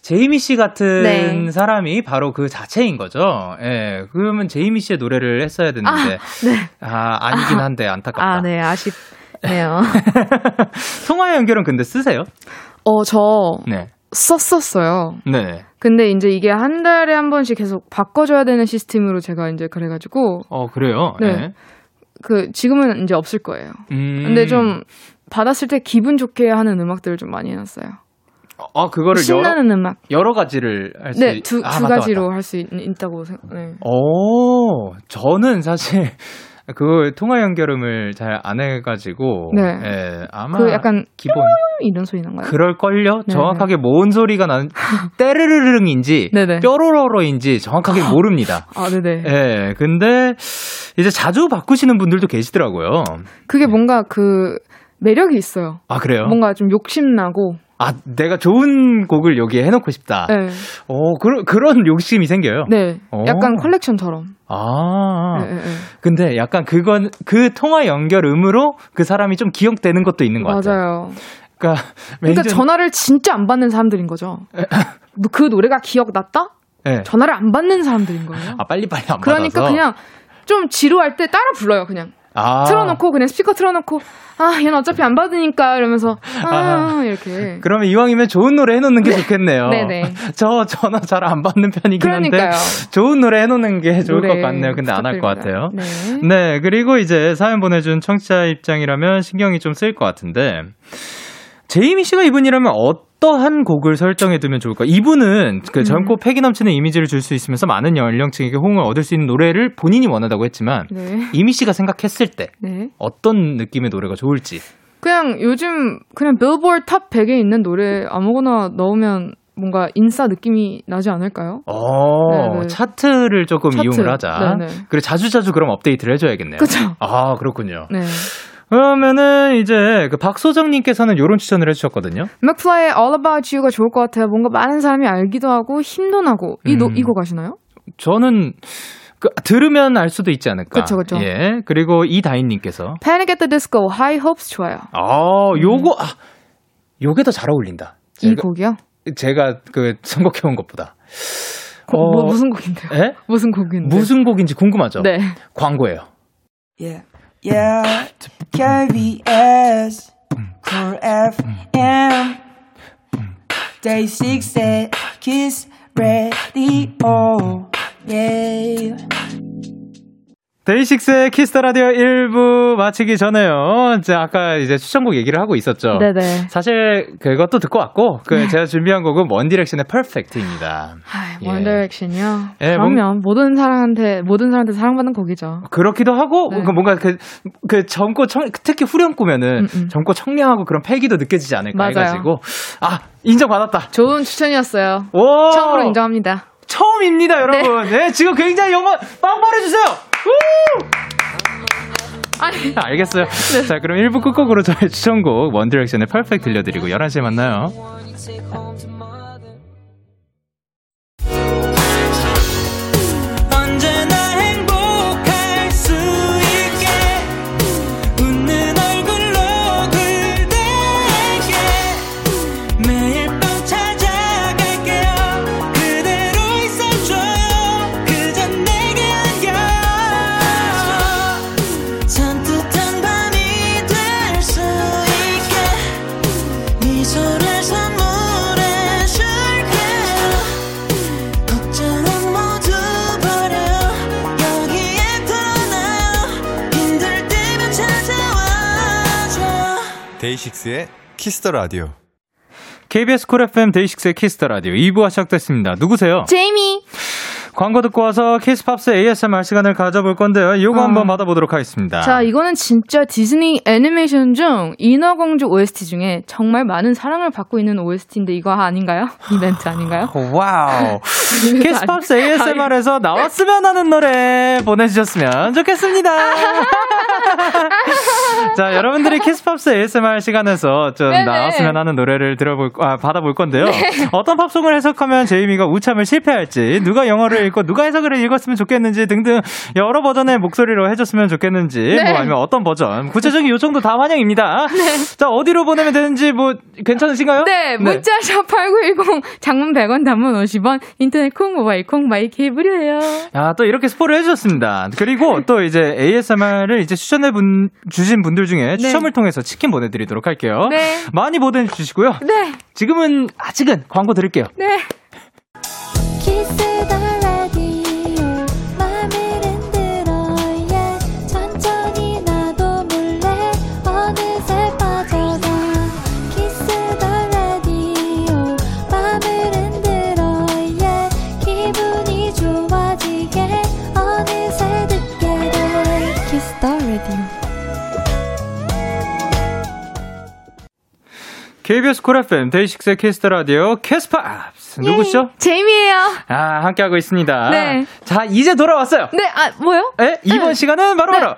제이미 씨 같은 네. 사람이 바로 그 자체인 거죠. 예. 그러면 제이미 씨의 노래를 했어야 됐는데. 네. 아, 아니긴 한데 안타깝다. 아, 네, 아쉽네요. 통화 연결은 근데 쓰세요? 어, 저 네. 썼었어요. 네. 근데 이제 이게 한 달에 한 번씩 계속 바꿔줘야 되는 시스템으로 제가 이제 그래가지고 어, 그래요? 네. 네. 그 지금은 이제 없을 거예요. 음. 근데 좀 받았을 때 기분 좋게 하는 음악들을 좀 많이 해놨어요. 아, 그거를 여러, 신나는 음악. 여러 가지를 할수 네, 두, 아, 두 맞다, 가지로. 할 수 있다고 생각. 네. 오, 저는 사실 그 통화 연결음을 잘 안 해가지고. 네. 예, 아마. 그 약간 기본. 이런 소리 난가요? 그럴 걸요? 네, 정확하게 뭔 소리가 나는, 때르르릉인지, 네네. 뾰로로로인지 정확하게 모릅니다. 아, 네네. 예, 근데 이제 자주 바꾸시는 분들도 계시더라고요. 그게 뭔가 그 매력이 있어요. 아, 그래요? 뭔가 좀 욕심나고. 아, 내가 좋은 곡을 여기에 해놓고 싶다. 네. 어, 그런, 그런 욕심이 생겨요. 네. 오. 약간 컬렉션처럼. 아. 네, 네, 네. 근데 약간 그건, 그 통화 연결음으로 그 사람이 좀 기억되는 것도 있는 것 같아요. 맞아요. 그러니까, 그러니까 전화를 진짜 안 받는 사람들인 거죠. 뭐그 노래가 기억났다? 네. 전화를 안 받는 사람들인 거예요. 아, 빨리빨리 안 그러니까 받아서. 그냥 좀 지루할 때 따라 불러요, 그냥. 아. 틀어놓고 그냥 스피커 틀어놓고 아 얘는 어차피 안 받으니까 이러면서 아, 이렇게 그러면 이왕이면 좋은 노래 해놓는 게 좋겠네요. 네네. 저 전화 잘 안 받는 편이긴 그러니까요. 한데 좋은 노래 해놓는 게 좋을 것 같네요. 근데 안 할 것 같아요. 네. 네, 그리고 이제 사연 보내준 청취자 입장이라면 신경이 좀쓸것 같은데 제이미 씨가 이분이라면 어 떠한 곡을 설정해 두면 좋을까? 이분은 그 음. 젊고 패기 넘치는 이미지를 줄 수 있으면서 많은 연령층에게 호응을 얻을 수 있는 노래를 본인이 원한다고 했지만 네. 제이미 씨가 생각했을 때 네. 어떤 느낌의 노래가 좋을지. 그냥 요즘 그냥 빌보드 Top 100에 있는 노래 아무거나 넣으면 뭔가 인싸 느낌이 나지 않을까요? 어, 네네. 차트를 조금 차트. 이용을 하자. 네네. 그래 자주자주 그럼 업데이트를 해줘야겠네요. 그쵸. 아 그렇군요. 네. 그러면은 이제 그 박소정님께서는 이런 추천을 해주셨거든요. 맥플라이의 All About You가 좋을 것 같아요. 뭔가 많은 사람이 알기도 하고 힘도 나고 이 노, 음. 이거 가시나요? 저는 그 들으면 알 수도 있지 않을까. 그쵸, 그쵸. 예. 그리고 이다인님께서 Panic at the Disco, High Hopes 좋아요. 아 요거 아 요게 더 잘 어울린다. 이 제가, 곡이요? 제가 그 선곡해온 것보다. 고- 어, 뭐, 무슨 곡인데요? 예? 무슨 곡인데? 무슨 곡인지 궁금하죠? 네. 광고예요. Yeah, yeah. KBS, Cool FM, day six, day, Kiss the Radio, yeah. 데이식스의 키스 더 라디오 1부 마치기 전에요. 이제 아까 이제 추천곡 얘기를 하고 있었죠. 네네. 사실 그것도 듣고 왔고 그 제가 준비한 곡은 원 디렉션의 Perfect입니다. 아, 예. 원더렉션이요. 예, 그러면 모든 사람한테 모든 사람한테 사랑받는 곡이죠. 그렇기도 하고 네. 그 뭔가 그, 그 젊고 청, 특히 후렴 꾸면은 음, 음. 젊고 청량하고 그런 패기도 느껴지지 않을까 맞아요. 해가지고 아 인정받았다. 좋은 추천이었어요. 오 처음으로 인정합니다. 처음입니다, 여러분. 네, 지금 굉장히 영광 빵빵 해주세요. 우! 아니, 알겠어요. 자, 그럼 1부 끝곡으로 저의 추천곡 원디렉션의 퍼펙트 들려드리고 11시에 만나요. 데이식스의 키스 더 라디오. KBS 쿨 FM 데이식스의 키스 더 라디오 2부가 시작됐습니다. 누구세요? 제이미. 광고 듣고 와서 키스팝스 ASMR 시간을 가져볼 건데요. 이거 어. 한번 받아보도록 하겠습니다. 자, 이거는 진짜 디즈니 애니메이션 중 인어공주 OST 중에 정말 많은 사랑을 받고 있는 OST인데 이거 아닌가요? 이벤트 아닌가요? Wow. 키스팝스 ASMR에서 나왔으면 하는 노래 보내주셨으면 좋겠습니다. 자, 여러분들이 키스팝스 ASMR 시간에서 좀 네네. 나왔으면 하는 노래를 들어볼, 아, 받아볼 건데요. 어떤 팝송을 해석하면 제이미가 웃참을 실패할지, 누가 영어를 읽고 누가 해석을 읽었으면 좋겠는지 등등 여러 버전의 목소리로 해줬으면 좋겠는지, 네. 뭐 아니면 어떤 버전, 구체적인 요청도 다 환영입니다. 자, 어디로 보내면 되는지 뭐 괜찮으신가요? 네, 문자샵 8910 장문 100원 단문 50원 인터넷 콩 모바일 콩 마이케이 무료예요. 아, 또 이렇게 스포를 해주셨습니다. 그리고 또 이제 ASMR을 이제 추천해 분, 주신 분들 중에 추첨을 통해서 치킨 보내드리도록 할게요. 네. 많이 보내주시고요. 네. 지금은, 아직은 광고 드릴게요. 네. 키스 KBS 쿨 FM 데이식스의 키스 더 라디오 키스팝스 누구시죠? 제이미예요. 아 함께하고 있습니다. 네. 자 이제 돌아왔어요. 네, 아, 뭐요? 예, 이번 시간은 바로 네. 바로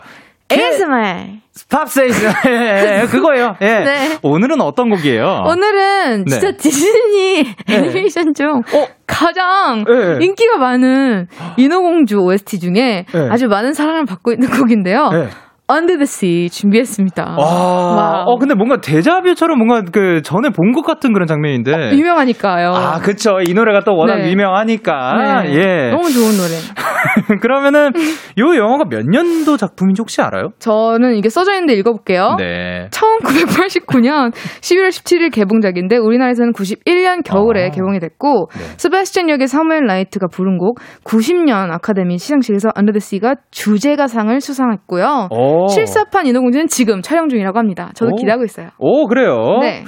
ASMR. 팝세이즈 예, 예, 그거예요. 예. 네. 오늘은 어떤 곡이에요? 오늘은 네. 진짜 디즈니 애니메이션 중 어? 가장 네. 인기가 많은 인어공주 OST 중에 네. 아주 많은 사랑을 받고 있는 곡인데요. 예. Under the Sea 준비했습니다. 와, wow. 어 근데 뭔가 데자뷰처럼 뭔가 그 전에 본 것 같은 그런 장면인데. 유명하니까요. 아, 그쵸. 이 노래가 또 워낙 네. 유명하니까. 네. 예. 너무 좋은 노래. 그러면은, 요 영화가 몇 년도 작품인지 혹시 알아요? 저는 이게 써져 있는데 읽어볼게요. 네. 1989년 11월 17일 개봉작인데 우리나라에서는 91년 겨울에 아. 개봉이 됐고 네. 세바스찬 역의 사무엘 라이트가 부른 곡 90년 아카데미 시상식에서 Under the Sea가 주제가상을 수상했고요. 오. 실사판 인어공주는 지금 촬영 중이라고 합니다. 저도 오. 기대하고 있어요. 오, 그래요? 네.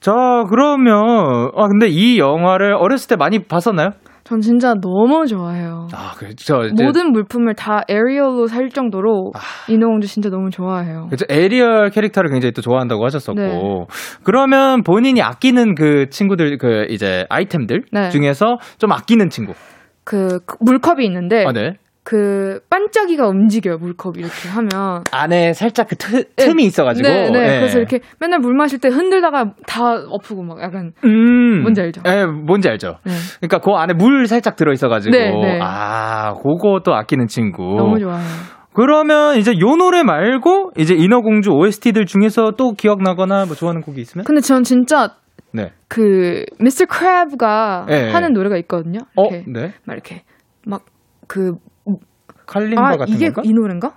자, 그러면, 아, 근데 이 영화를 어렸을 때 많이 봤었나요? 전 진짜 너무 좋아해요. 아, 그죠. 이제 모든 물품을 다 에리얼로 살 정도로 아. 인어공주 진짜 너무 좋아해요. 그죠. 에리얼 캐릭터를 굉장히 또 좋아한다고 하셨었고. 네. 그러면 본인이 아끼는 그 친구들, 그 이제 아이템들 네. 중에서 좀 아끼는 친구. 그, 그 물컵이 있는데 아, 네. 그 반짝이가 움직여요 물컵 이렇게 하면 안에 살짝 그 트, 네. 틈이 있어가지고. 네, 네. 예. 그래서 이렇게 맨날 물 마실 때 흔들다가 다 엎고 막 약간 음. 뭔지 알죠? 예, 뭔지 알죠. 네. 그러니까 그 안에 물 살짝 들어 있어가지고. 네, 네. 아, 그것도 아끼는 친구. 너무 좋아요. 그러면 이제 요 노래 말고 이제 인어공주 OST들 중에서 또 기억나거나 뭐 좋아하는 곡이 있으면? 근데 전 진짜 네. 그 미스터 크랩가 네. 하는 노래가 있거든요. 어, 이렇게 네. 막 이렇게 막그 칼림바 아, 같은 이게 건가? 이 노래인가?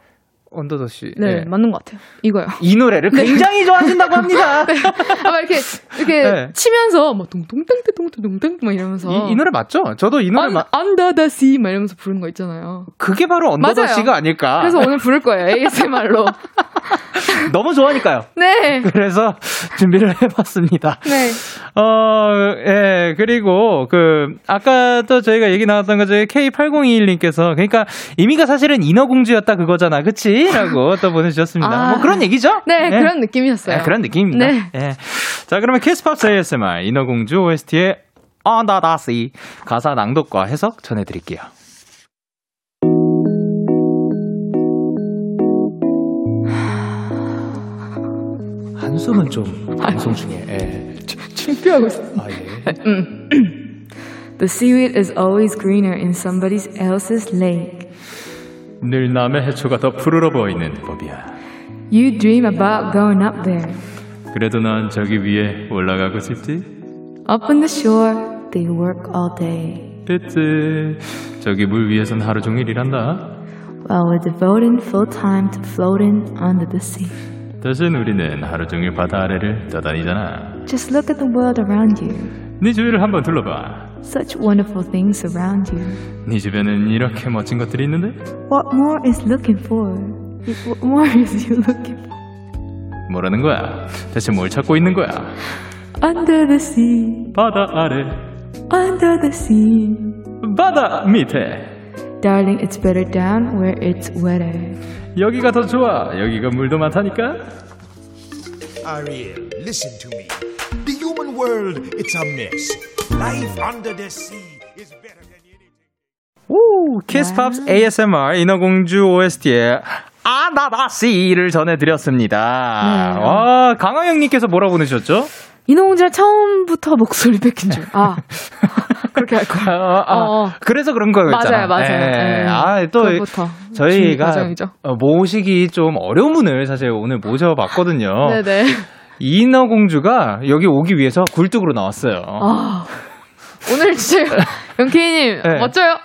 Under the Sea. 네, 예. 맞는 것 같아요. 이거요. 이 노래를 굉장히 좋아하신다고 합니다. 아마 이렇게 이렇게 네. 치면서 뭐 동동땡땡동동땡 막 이러면서 이, 이 노래 맞죠? 저도 이 노래 the Sea 막 이러면서 부르는 거 있잖아요. 그게 바로 Under the 맞아요. Sea가 아닐까. 그래서 오늘 부를 거예요. ASMR로. 너무 좋아하니까요. 네. 그래서 준비를 해봤습니다. 네. 어, 예, 그리고, 그, 아까 또 저희가 얘기 나왔던 거 중에 K8021님께서, 그러니까, 이미가 사실은 인어공주였다 그거잖아, 그치? 라고 또 보내주셨습니다. 아. 뭐 그런 얘기죠? 네, 예. 그런 느낌이었어요. 예, 그런 느낌입니다. 네. 예. 자, 그러면 키스팝스 ASMR, 인어공주 OST의 어나다시 가사 낭독과 해석 전해드릴게요. 한숨은 좀 방송 중에 예. 준비하고 있어. 아 예. The seaweed is always greener in somebody else's lake. 늘 남의 해초가 더 푸르러 보이는 법이야. You dream about going up there. 그래도 난 저기 위에 올라가고 싶지. Up on the shore, they work all day. 그치. 저기 물 위에선 하루 종일 일한다. While we're devoting full time to floating under the sea. 대신 우리는 하루 종일 바다 아래를 떠다니잖아. Just look at the world around you. 네 주위를 한번 둘러봐. Such wonderful things around you. 네 주변엔 이렇게 멋진 것들이 있는데 What more is looking for? What more is you looking for? 뭐라는 거야? 대체 뭘 찾고 있는 거야? Under the sea, 바다 아래, under the sea. 바다 밑에. Darling, it's better down where it's wetter. 여기가 더 좋아. 여기가 물도 많다니까. Ariel, listen to me. The human world, it's a mess. Life under the sea is better than anything. 오, 키스팝스 ASMR 인어공주 OST의 Under the Sea를 전해드렸습니다. 네. 와, 강화영님께서 뭐라고 보내셨죠? 인어공주랑 처음부터 목소리 뺏긴 줄. 아, 그렇게 할 거야. 아, 아, 어, 어. 그래서 그런 거였잖아. 맞아요, 맞아요. 예. 예. 아, 또 그것부터 준비 저희가. 어, 모시기 좀 어려운 분을 사실 오늘 모셔봤거든요. 네네. 인어공주가 여기 오기 위해서 굴뚝으로 나왔어요. 아, 오늘 진짜 영케이님 네. 멋져요.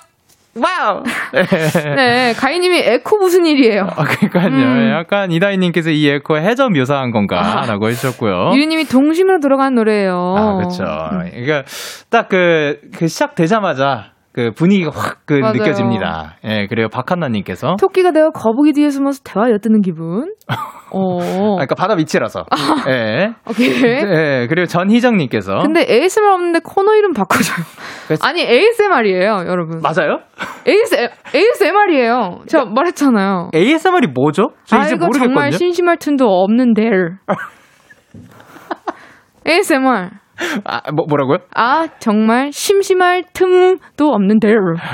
Wow! 네, 가희님이 에코 무슨 일이에요? 아, 그러니까요. 음. 약간 이다희님께서 이 에코 해저 묘사한 건가? 라고 해주셨고요. 유리님이 동심으로 들어간 노래예요. 아, 그렇죠. 그러니까 딱 그 그 시작되자마자 그 분위기가 확그 맞아요. 느껴집니다. 예, 그리고 박한나님께서 토끼가 되어 거북이 뒤에 숨어서 대화 엿드는 기분. 어. 아, 그러니까 바다 밑이라서. 예. 오케이. 예, 그리고 전희정님께서 근데 ASMR 없는데 코너 이름 바꿔줘요. 그래서- 아니 ASMR이에요, 여러분. 맞아요? ASM, ASMR이에요. 제가 말했잖아요. ASMR이 뭐죠? 저 아 이제 이거 모르겠거든요. 정말 심심할 틈도 없는데. ASMR. 아, 뭐, 뭐라고요? 아 정말 심심할 틈도 없는데.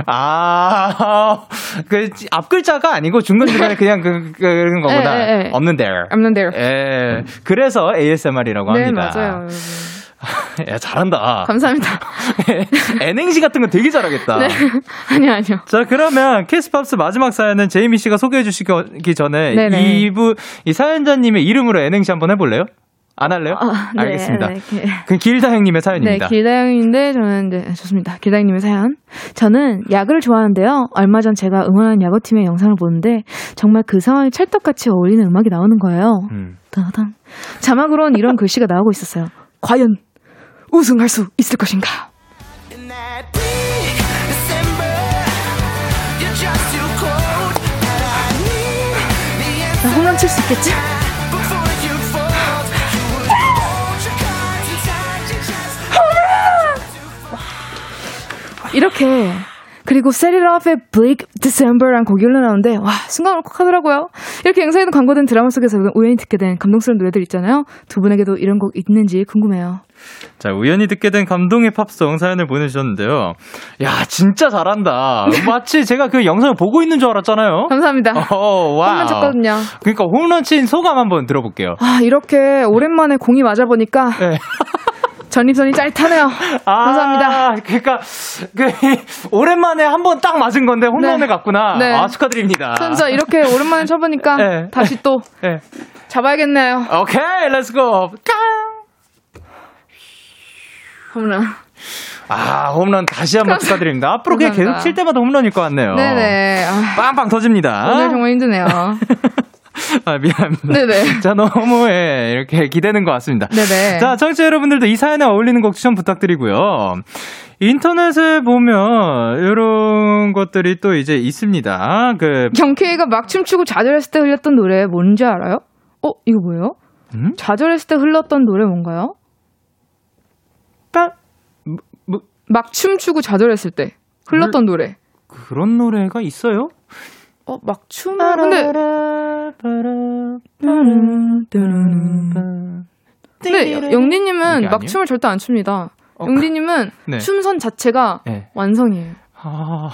아, 그 앞 글자가 아니고 중간 중간에 그냥 그 그런 거구나. 예, 예, 예. 없는 there. 없는데. 예. 그래서 ASMR이라고 네 합니다. 맞아요. 여러분. 야, 잘한다. 감사합니다. N행시 같은 거 되게 잘하겠다. 네. 아니요 아니요. 자, 그러면 키스팝스 마지막 사연은 제이미 씨가 소개해 주시기 전에 네네. 이부 이 사연자님의 이름으로 N행시 한번 해볼래요? 안 할래요? 아, 네, 알겠습니다. 네, 기- 그 길다행님의 네, 사연입니다. 길다영인데 저는 네, 좋습니다. 길다영님의 사연. 저는 야구를 좋아하는데요. 얼마 전 제가 응원하는 야구팀의 영상을 보는데 정말 그 상황에 찰떡같이 어울리는 음악이 나오는 거예요. 음. 자막으로는 이런 글씨가 나오고 있었어요. 과연 우승할 수 있을 것인가? 홈런 칠 수 있겠지? 이렇게 그리고 Set It Off의 Bleak December란 곡이 흘러나오는데 와 순간 울컥하더라고요. 이렇게 영상에도 광고된 드라마 속에서 우연히 듣게 된 감동스러운 노래들 있잖아요. 두 분에게도 이런 곡 있는지 궁금해요. 자, 우연히 듣게 된 감동의 팝송 사연을 보내주셨는데요. 야, 진짜 잘한다. 마치 제가 그 영상을 보고 있는 줄 알았잖아요. 감사합니다. 어, 와. 홈런 쳤거든요. 그러니까 홈런 친 소감 한번 들어볼게요. 아 이렇게 오랜만에 공이 맞아 보니까 네. 전립선이. 감사합니다. 아, 그러니까 그 오랜만에 한 번 딱 맞은 건데 홈런을 네. 갔구나. 네. 아, 축하드립니다. 진짜 이렇게 오랜만에 쳐보니까 네. 다시 또 네. 잡아야겠네요. 오케이, let's go. 홈런. 아, 홈런 다시 한번 축하드립니다. 앞으로 그냥 계속 감사합니다. 칠 때마다 홈런일 것 같네요. 네네. 아, 빵빵 터집니다. 오늘 정말 힘드네요. 아, 미안합니다. 네네. 자, 너무, 예, 이렇게 기대는 것 같습니다. 네네. 자, 청취자 여러분들도 이 사연에 어울리는 곡 추천 부탁드리고요. 인터넷에 보면, 이런 것들이 또 이제 있습니다. 그, 경쾌이가 막 춤추고 좌절했을 때 흘렸던 노래 뭔지 알아요? 어, 이거 뭐예요? 음? 좌절했을 때 흘렀던 노래 뭔가요? 빠, 뭐, 뭐, 막 춤추고 좌절했을 때 흘렀던 노래. 그런 노래가 있어요? 어, 막 춤. 근데 근데 이게 영디님은 막? 춤을 절대 안 춥니다. 어, 영디님은 네. 춤선 자체가 네. 완성이에요. 아,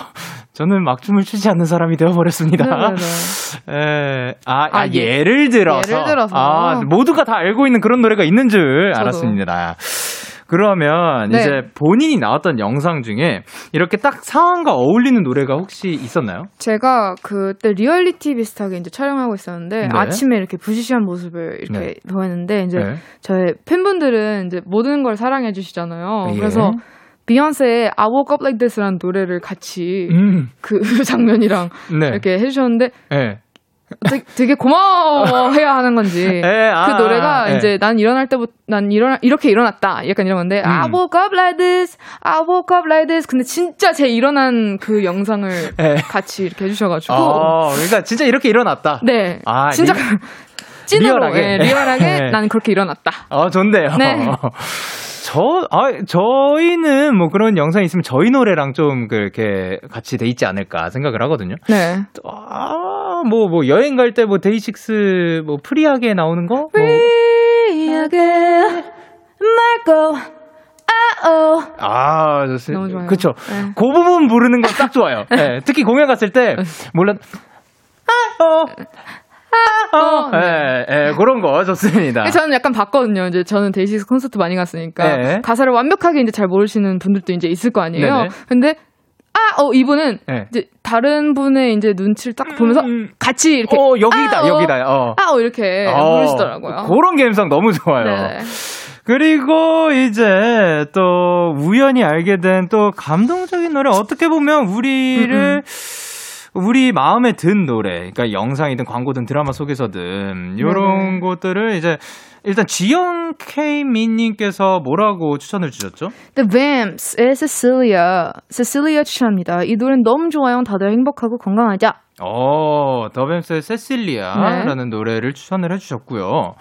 저는 막 춤을 추지 않는 사람이 되어버렸습니다. 네네네. 에, 아, 아, 아, 예. 예를 들어서. 예를 들어서. 아, 모두가 다 알고 있는 그런 노래가 있는 줄 저도. 알았습니다. 그러면 네. 이제 본인이 나왔던 영상 중에 이렇게 딱 상황과 어울리는 노래가 혹시 있었나요? 제가 그때 리얼리티 비슷하게 이제 촬영하고 있었는데 네. 아침에 이렇게 부시시한 모습을 이렇게 네. 보였는데 이제 네. 저의 팬분들은 이제 모든 걸 사랑해 주시잖아요. 예. 그래서 비욘세의 I Woke Up Like This라는 노래를 같이 음, 그 장면이랑 네. 이렇게 해주셨는데 네. 되게, 되게 고마워해야 하는 건지 예, 아, 그 노래가 예. 이제 난 일어날 때부터 난 일어나 이렇게 일어났다 약간 이런 건데 I 음. woke up like this, I woke up like this 근데 진짜 제 일어난 그 영상을 예. 같이 이렇게 해주셔가지고 어, 그러니까 진짜 이렇게 일어났다. 네 아, 진짜 리- 찐으로 리얼하게. 예, 리얼하게 네. 난 그렇게 일어났다 어, 좋네요. 네. 저, 아, 저희는 뭐 그런 영상이 있으면 저희 노래랑 좀 그렇게 같이 돼 있지 않을까 생각을 하거든요. 네 아, 뭐, 뭐, 여행 갈 때 뭐, 데이식스, 뭐, 프리하게 나오는 거? 뭐, 프리하게 말고 아오 아, 좋습니다. 너무 좋아요. 그쵸. 네. 그 부분 부르는 건 딱 좋아요. 예, 특히 공연 갔을 때, 물론, 아, 어, 아, 어, 예, 예, 그런 거 좋습니다. 저는 약간 봤거든요. 이제 저는 데이식스 콘서트 많이 갔으니까 네. 가사를 완벽하게 이제 잘 모르시는 분들도 이제 있을 거 아니에요. 네네. 근데 아, 어 이분은 네. 이제 다른 분의 이제 눈치를 딱 보면서 음. 같이 이렇게 어, 여기다, 아, 어, 여기다, 어. 아, 어, 이렇게 어, 부르시더라고요. 그런 감성 너무 좋아요. 네네. 그리고 이제 또 우연히 알게 된 또 감동적인 노래 어떻게 보면 우리를 우리 마음에 든 노래, 그러니까 영상이든 광고든 드라마 속에서든 이런 네네. 것들을 이제 일단 지영 K 민님께서 뭐라고 추천을 주셨죠? The Vamps의 Cecilia, Cecilia 추천합니다. 이 노래는 너무 좋아요. 다들 행복하고 건강하자. 어, 더뱀스의 세실리아라는 노래를 추천을 해주셨고요.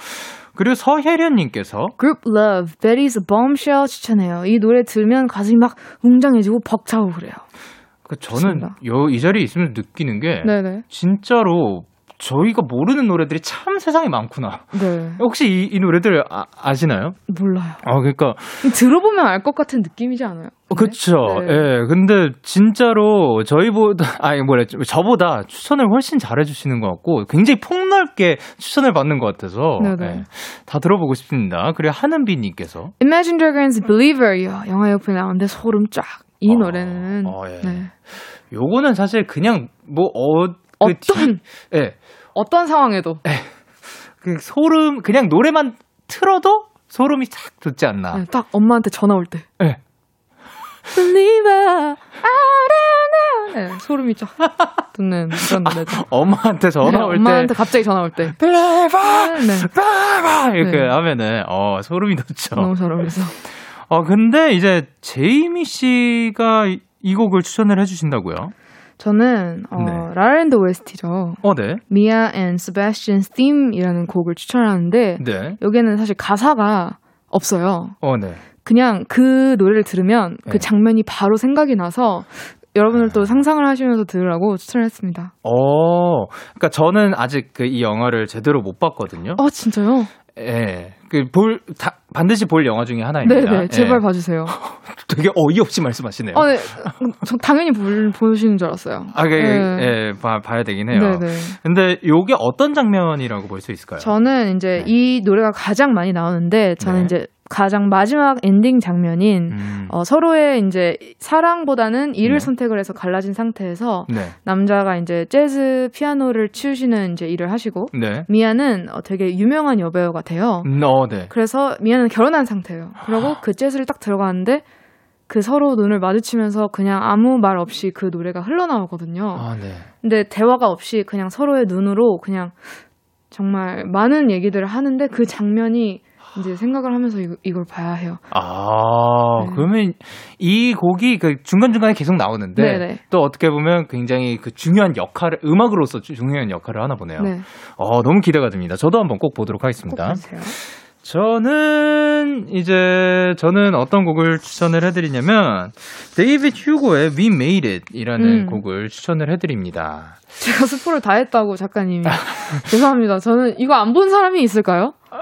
그리고 서혜련님께서 Group Love, Betty's a Bombshell 추천해요. 이 노래 들면 가슴이 막 웅장해지고 벅차고 그래요. 그 저는. 요, 이 자리에 있으면 느끼는 게 네네. 진짜로 저희가 모르는 노래들이 참 세상에 많구나. 네. 혹시 이, 이 노래들 아, 아시나요? 몰라요. 아, 그러니까 들어보면 알 것 같은 느낌이지 않아요? 어, 그쵸. 네. 예. 근데 진짜로 저희보다, 아니, 뭐래, 저보다 추천을 훨씬 잘해 주시는 것 같고, 굉장히 폭넓게 추천을 받는 것 같아서, 네네. 예, 다 들어보고 싶습니다. 그리고 하는비님께서, Imagine Dragons Believer 요 영화 옆에 나오는데 소름 쫙. 이 어, 노래는 어, 예. 네. 요거는 사실 그냥, 뭐, 어, 그 어떤 뒤- 예. 어떤 상황에도 그 소름, 그냥 노래만 틀어도 소름이 싹 돋지 않나. 네, 딱 엄마한테 전화 올 때. 예. Believer, I don't know. 네, 소름이 쫙 돋는 그런 노래죠. 엄마한테 전화 네, 올 때. 엄마한테 갑자기 전화 올 때. Believer! 네, Believer! 이렇게 네. 하면은, 어, 소름이 돋죠. 너무 잘 어울려서. 어, 근데 이제 제이미 씨가 이- 이 곡을 추천을 해주신다고요? 저는 어, 네. 라랜드 OST죠. 어, 네. Mia and Sebastian's Theme이라는 곡을 추천하는데 네. 여기에는 사실 가사가 없어요. 어, 네. 그냥 그 노래를 들으면 네. 그 장면이 바로 생각이 나서 여러분들도 상상을 하시면서 들으라고 추천했습니다. 어, 그러니까 저는 아직 그 이 영화를 제대로 못 봤거든요. 아 진짜요? 예. 그 볼, 다, 반드시 볼 영화 중에 하나입니다. 네네 제발 예. 봐주세요. 되게 어이없이 말씀하시네요. 어, 네. 저 당연히 볼, 보시는 줄 알았어요. 아, 그, 네. 예, 봐, 봐야 되긴 해요. 네네. 근데 요게 어떤 장면이라고 볼 수 있을까요? 저는 이제 네. 이 노래가 가장 많이 나오는데 저는 네. 이제 가장 마지막 엔딩 장면인 음, 어, 서로의 이제 사랑보다는 일을 네. 선택을 해서 갈라진 상태에서 네. 남자가 이제 재즈 피아노를 치우시는 이제 일을 하시고 네. 미아는 어, 되게 유명한 여배우가 돼요. 음, 어, 네. 그래서 미아는 결혼한 상태예요. 그리고 그 재즈를 딱 들어가는데 그 서로 눈을 마주치면서 그냥 아무 말 없이 그 노래가 흘러나오거든요. 아, 네. 근데 대화가 없이 그냥 서로의 눈으로 그냥 정말 많은 얘기들을 하는데 그 장면이 이제 생각을 하면서 이거, 이걸 봐야 해요. 아, 네. 그러면 이 곡이 그 중간 중간에 계속 나오는데 네네. 또 어떻게 보면 굉장히 그 중요한 역할을 음악으로서 주- 중요한 역할을 하나 보네요. 네. 어, 너무 기대가 됩니다. 저도 한번 꼭 보도록 꼭 하겠습니다. 보세요. 저는 이제 저는 어떤 곡을 추천을 해드리냐면 데이비드 휴고의 We Made It이라는 음. 곡을 추천을 해드립니다. 제가 스포를 다 했다고 작가님이. 죄송합니다. 저는 이거 안 본 사람이 있을까요? 저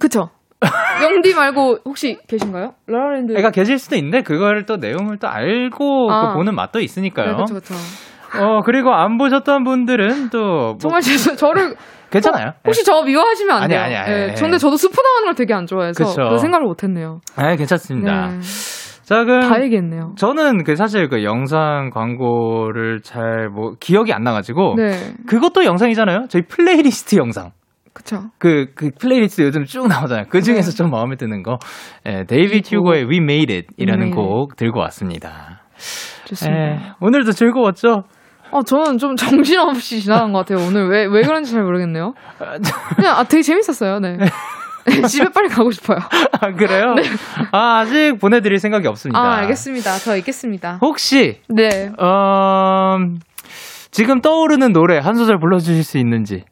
그쵸? 영디 말고 혹시 계신가요? 라라랜드. 애가 계실 수도 있는데 그걸 또 내용을 또 알고 아. 그 보는 맛도 있으니까요. 네, 그쵸, 그쵸. 어 그리고 안 보셨던 분들은 또 뭐- 정말 죄송, 저를. 괜찮아요. 어, 혹시 저 미워하시면 안 돼요. 아니, 아니, 네, 아니. 근데 저도 스포 나가는 걸 되게 안 좋아해서 그쵸. 그 생각을 못 했네요. 아 괜찮습니다. 네. 자 그럼 다 얘기했네요. 저는 그 사실 그 영상 광고를 잘 뭐 기억이 안 나가지고 네. 그것도 영상이잖아요. 저희 플레이리스트 영상. 그쵸. 그, 그 플레이리스트 요즘 쭉 나오잖아요. 그 중에서 네. 좀 마음에 드는 거. 예, 데이비드 이 곡. 휴고의 We Made It 이라는 Made 곡 들고 왔습니다. 좋습니다. 예, 오늘도 즐거웠죠? 어, 저는 좀 정신없이 지나간 것 같아요. 오늘 왜, 왜 그런지 잘 모르겠네요. 그냥, 아, 되게 재밌었어요. 네. 집에 빨리 가고 싶어요. 아, 그래요? 아, 아직 보내드릴 생각이 없습니다. 네. 아, 알겠습니다. 더 있겠습니다. 혹시, 네. 어, 지금 떠오르는 노래 한 소절 불러주실 수 있는지.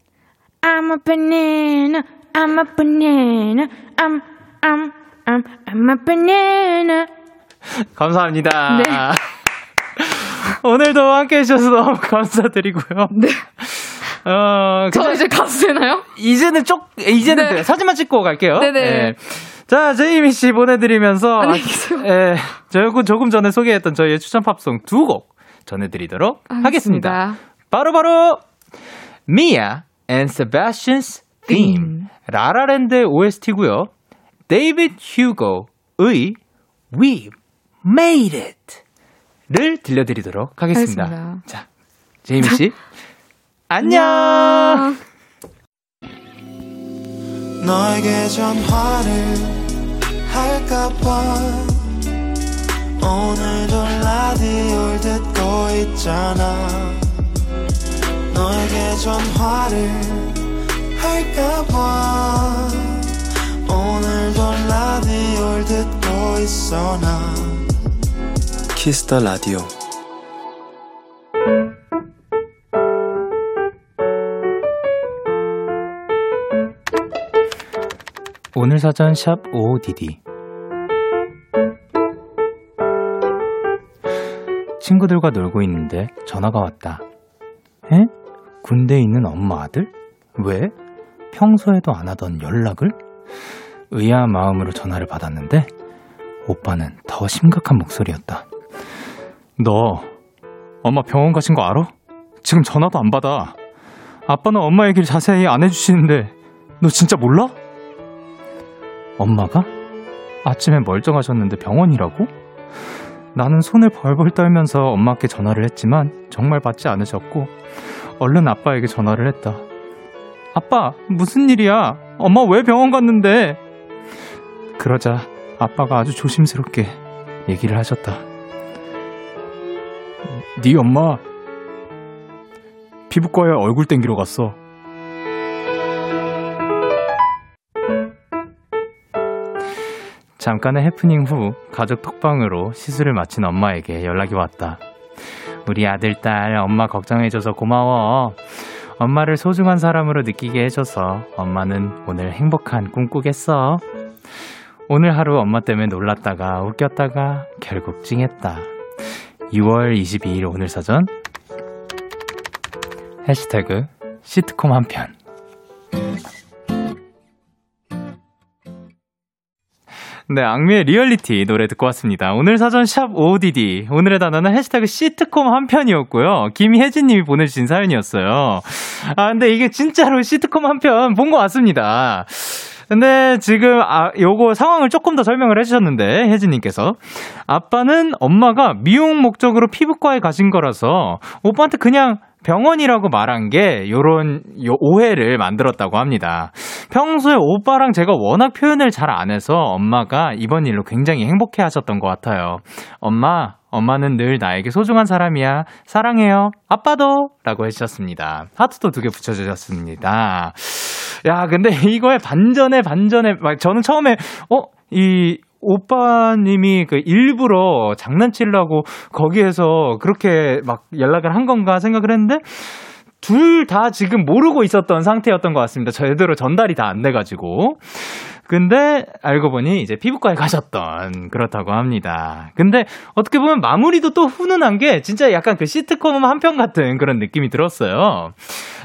I'm a banana, I'm a banana, I'm, I'm, I'm, I'm a banana. 감사합니다. 네. 오늘도 함께 해주셔서 너무 감사드리고요. 네. 어, 저 이제 가도 되나요? 이제는 쪽, 이제는 네. 돼요. 사진만 찍고 갈게요. 네네. 예. 자, 제이미 씨 보내드리면서. 안녕히 계세요. 예, 조금, 조금 전에 소개했던 저희의 추천 팝송 두 곡 전해드리도록 하겠습니다. 알겠습니다. 바로바로, Mia and Sebastian's Theme. 라라랜드의 OST고요 데이비드 휴고의 We Made It. 를 들려드리도록 하겠습니다. 알겠습니다. 자, 제이미 씨. 안녕! 너에게 전화를 할까봐 오늘도 라디오를 듣고 있잖아 너에게 전화를 할까봐 오늘도 라디오를 듣고 있어 나 Kiss the Radio 오늘 사전 샵 OODD 친구들과 놀고 있는데 전화가 왔다. 에? 군대에 있는 엄마 아들? 왜? 평소에도 안 하던 연락을? 의아한 마음으로 전화를 받았는데 오빠는 더 심각한 목소리였다. 너 엄마 병원 가신 거 알아? 지금 전화도 안 받아. 아빠는 엄마 얘기를 자세히 안 해주시는데 너 진짜 몰라? 엄마가? 아침에 멀쩡하셨는데 병원이라고? 나는 손을 벌벌 떨면서 엄마께 전화를 했지만 정말 받지 않으셨고 얼른 아빠에게 전화를 했다. 아빠, 무슨 일이야? 엄마 왜 병원 갔는데? 그러자 아빠가 아주 조심스럽게 얘기를 하셨다. 네 엄마 피부과에 얼굴 땡기러 갔어. 잠깐의 해프닝 후 가족 톡방으로 시술을 마친 엄마에게 연락이 왔다. 우리 아들, 딸, 엄마 걱정해줘서 고마워. 엄마를 소중한 사람으로 느끼게 해줘서 엄마는 오늘 행복한 꿈 꾸겠어. 오늘 하루 엄마 때문에 놀랐다가 웃겼다가 결국 찡했다. 6월 22일 오늘 사전 해시태그 시트콤 한 편. 네, 악미의 리얼리티 노래 듣고 왔습니다. 오늘 사전 샵 ODD. 오늘의 단어는 해시태그 시트콤 한 편이었고요. 김혜진 님이 보내주신 사연이었어요. 아, 근데 이게 진짜로 시트콤 한 편 본 것 같습니다. 근데 지금 아 요거 상황을 조금 더 설명을 해주셨는데 혜진님께서 아빠는 엄마가 미용 목적으로 피부과에 가신 거라서 오빠한테 그냥 병원이라고 말한 게 요런 요 오해를 만들었다고 합니다. 평소에 오빠랑 제가 워낙 표현을 잘 안 해서 엄마가 이번 일로 굉장히 행복해 하셨던 것 같아요. 엄마, 엄마는 늘 나에게 소중한 사람이야. 사랑해요. 아빠도! 라고 해주셨습니다. 하트도 두 개 붙여주셨습니다. 야, 근데 이거에 반전에 반전에, 막 저는 처음에, 어, 이, 오빠님이 그 일부러 장난치려고 거기에서 그렇게 막 연락을 한 건가 생각을 했는데 둘 다 지금 모르고 있었던 상태였던 것 같습니다. 제대로 전달이 다 안 돼가지고. 근데 알고 보니 이제 피부과에 가셨던 그렇다고 합니다. 근데 어떻게 보면 마무리도 또 훈훈한 게 진짜 약간 그 시트콤 한 편 같은 그런 느낌이 들었어요.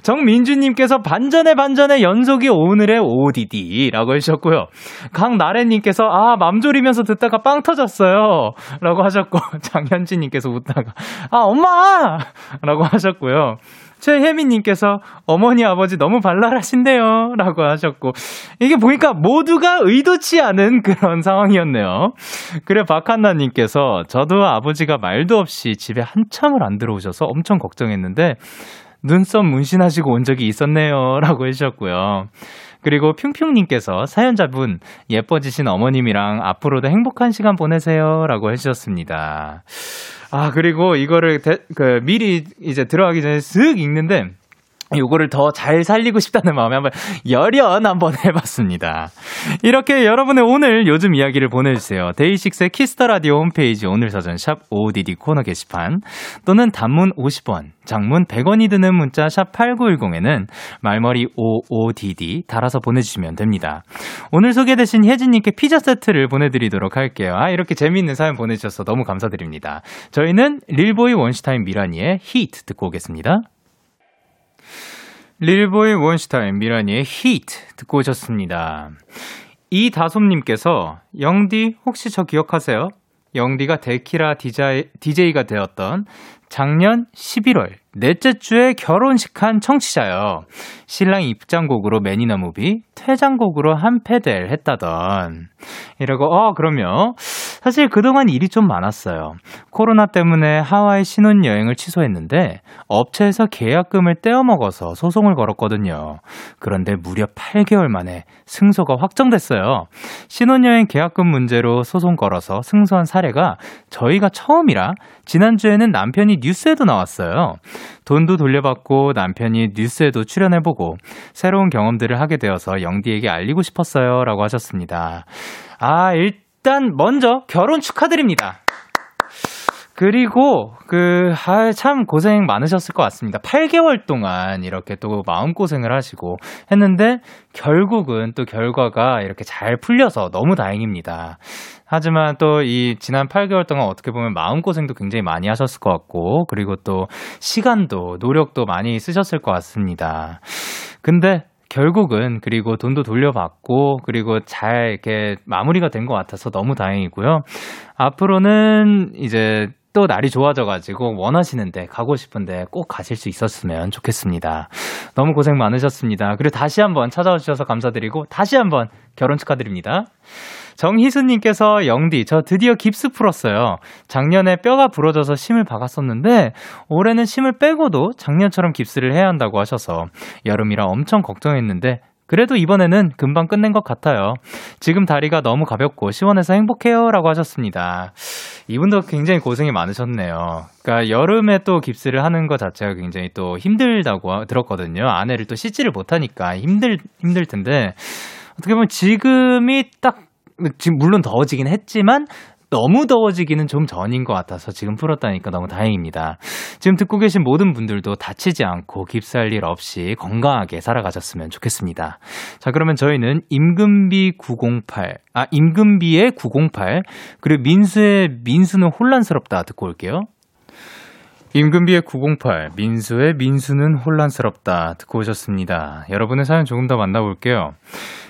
정민주님께서 반전의 반전의 연속이 오늘의 ODD라고 해주셨고요. 강나래님께서 아, 맘졸이면서 듣다가 빵 터졌어요. 라고 하셨고, 장현진님께서 웃다가 아, 엄마! 라고 하셨고요. 최혜민님께서 어머니 아버지 너무 발랄하신데요? 라고 하셨고 이게 보니까 모두가 의도치 않은 그런 상황이었네요. 그래 박한나님께서 저도 아버지가 말도 없이 집에 한참을 안 들어오셔서 엄청 걱정했는데 눈썹 문신하시고 온 적이 있었네요. 라고 해주셨고요 그리고 핑핑님께서 사연자분 예뻐지신 어머님이랑 앞으로도 행복한 시간 보내세요 라고 해주셨습니다. 아, 그리고 이거를 대, 그 미리 이제 들어가기 전에 쓱 읽는데 요거를 더 잘 살리고 싶다는 마음에 한번 열연 한번 해봤습니다. 이렇게 여러분의 오늘 요즘 이야기를 보내주세요. DAY6의 Kiss the Radio 홈페이지 오늘 사전 샵 OODD 코너 게시판 또는 단문 50원, 장문 100원이 드는 문자 샵 8910에는 말머리 OODD 달아서 보내주시면 됩니다. 오늘 소개되신 혜진님께 피자 세트를 보내드리도록 할게요. 아, 이렇게 재미있는 사연 보내주셔서 너무 감사드립니다. 저희는 릴보이 원슈타인 미라니의 히트 듣고 오겠습니다. 릴보이 원슈타인 미라니의 히트 듣고 오셨습니다. 이다솜님께서 영디 혹시 저 기억하세요? 영디가 데키라 디자이, DJ가 되었던 작년 11월 넷째 주에 결혼식한 청취자요. 신랑 입장곡으로 매니나 무비, 퇴장곡으로 한 패델 했다던. 이러고, 어, 그럼요. 사실 그동안 일이 좀 많았어요. 코로나 때문에 하와이 신혼여행을 취소했는데, 업체에서 계약금을 떼어먹어서 소송을 걸었거든요. 그런데 무려 8개월 만에 승소가 확정됐어요. 신혼여행 계약금 문제로 소송 걸어서 승소한 사례가 저희가 처음이라, 지난주에는 남편이 뉴스에도 나왔어요. 돈도 돌려받고 남편이 뉴스에도 출연해보고 새로운 경험들을 하게 되어서 영디에게 알리고 싶었어요. 라고 하셨습니다. 아, 일 단 먼저 결혼 축하드립니다. 그리고 그, 아, 참 고생 많으셨을 것 같습니다. 8개월 동안 이렇게 또 마음 고생을 하시고 했는데 결국은 또 결과가 이렇게 잘 풀려서 너무 다행입니다. 하지만 또 이 지난 8개월 동안 어떻게 보면 마음고생도 굉장히 많이 하셨을 것 같고, 그리고 또 시간도, 노력도 많이 쓰셨을 것 같습니다. 근데 결국은 그리고 돈도 돌려받고 그리고 잘 이렇게 마무리가 된 것 같아서 너무 다행이고요. 앞으로는 이제 또 날이 좋아져가지고 원하시는데 가고 싶은데 꼭 가실 수 있었으면 좋겠습니다. 너무 고생 많으셨습니다. 그리고 다시 한번 찾아와 주셔서 감사드리고 다시 한번 결혼 축하드립니다. 정희수님께서 영디, 저 드디어 깁스 풀었어요. 작년에 뼈가 부러져서 심을 박았었는데, 올해는 심을 빼고도 작년처럼 깁스를 해야 한다고 하셔서, 여름이라 엄청 걱정했는데, 그래도 이번에는 금방 끝낸 것 같아요. 지금 다리가 너무 가볍고 시원해서 행복해요. 라고 하셨습니다. 이분도 굉장히 고생이 많으셨네요. 그러니까 여름에 또 깁스를 하는 것 자체가 굉장히 또 힘들다고 들었거든요. 아내를 또 씻지를 못하니까 힘들, 힘들 텐데, 어떻게 보면 지금이 딱 지금 물론 더워지긴 했지만 너무 더워지기는 좀 전인 것 같아서 지금 풀었다니까 너무 다행입니다. 지금 듣고 계신 모든 분들도 다치지 않고 깁스할 일 없이 건강하게 살아가셨으면 좋겠습니다. 자, 그러면 저희는 임금비 908, 아, 임금비의 908, 그리고 민수의 민수는 혼란스럽다 듣고 올게요. 임금비의 908, 민수의 민수는 혼란스럽다 듣고 오셨습니다. 여러분의 사연 조금 더 만나볼게요.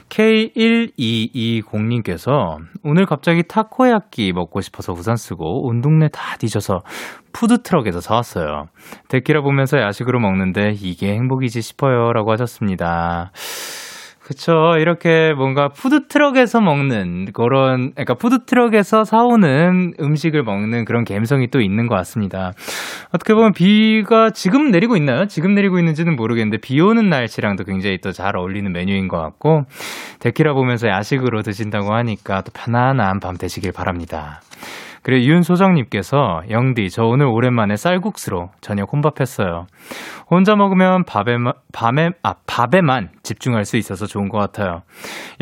K1220님께서 오늘 갑자기 타코야끼 먹고 싶어서 우산 쓰고 온 동네 다 뒤져서 푸드트럭에서 사왔어요. 데키라 보면서 야식으로 먹는데 이게 행복이지 싶어요. 라고 하셨습니다. 그쵸. 이렇게 뭔가 푸드트럭에서 먹는 그런, 그러니까 푸드트럭에서 사오는 음식을 먹는 그런 감성이 또 있는 것 같습니다. 어떻게 보면 비가 지금 내리고 있나요? 지금 내리고 있는지는 모르겠는데 비 오는 날씨랑도 굉장히 또 잘 어울리는 메뉴인 것 같고, 데키라 보면서 야식으로 드신다고 하니까 또 편안한 밤 되시길 바랍니다. 그리고 윤소정님께서 영디 저 오늘 오랜만에 쌀국수로 저녁 혼밥했어요. 혼자 먹으면 밥에 밤에 아 밥에만 집중할 수 있어서 좋은 것 같아요.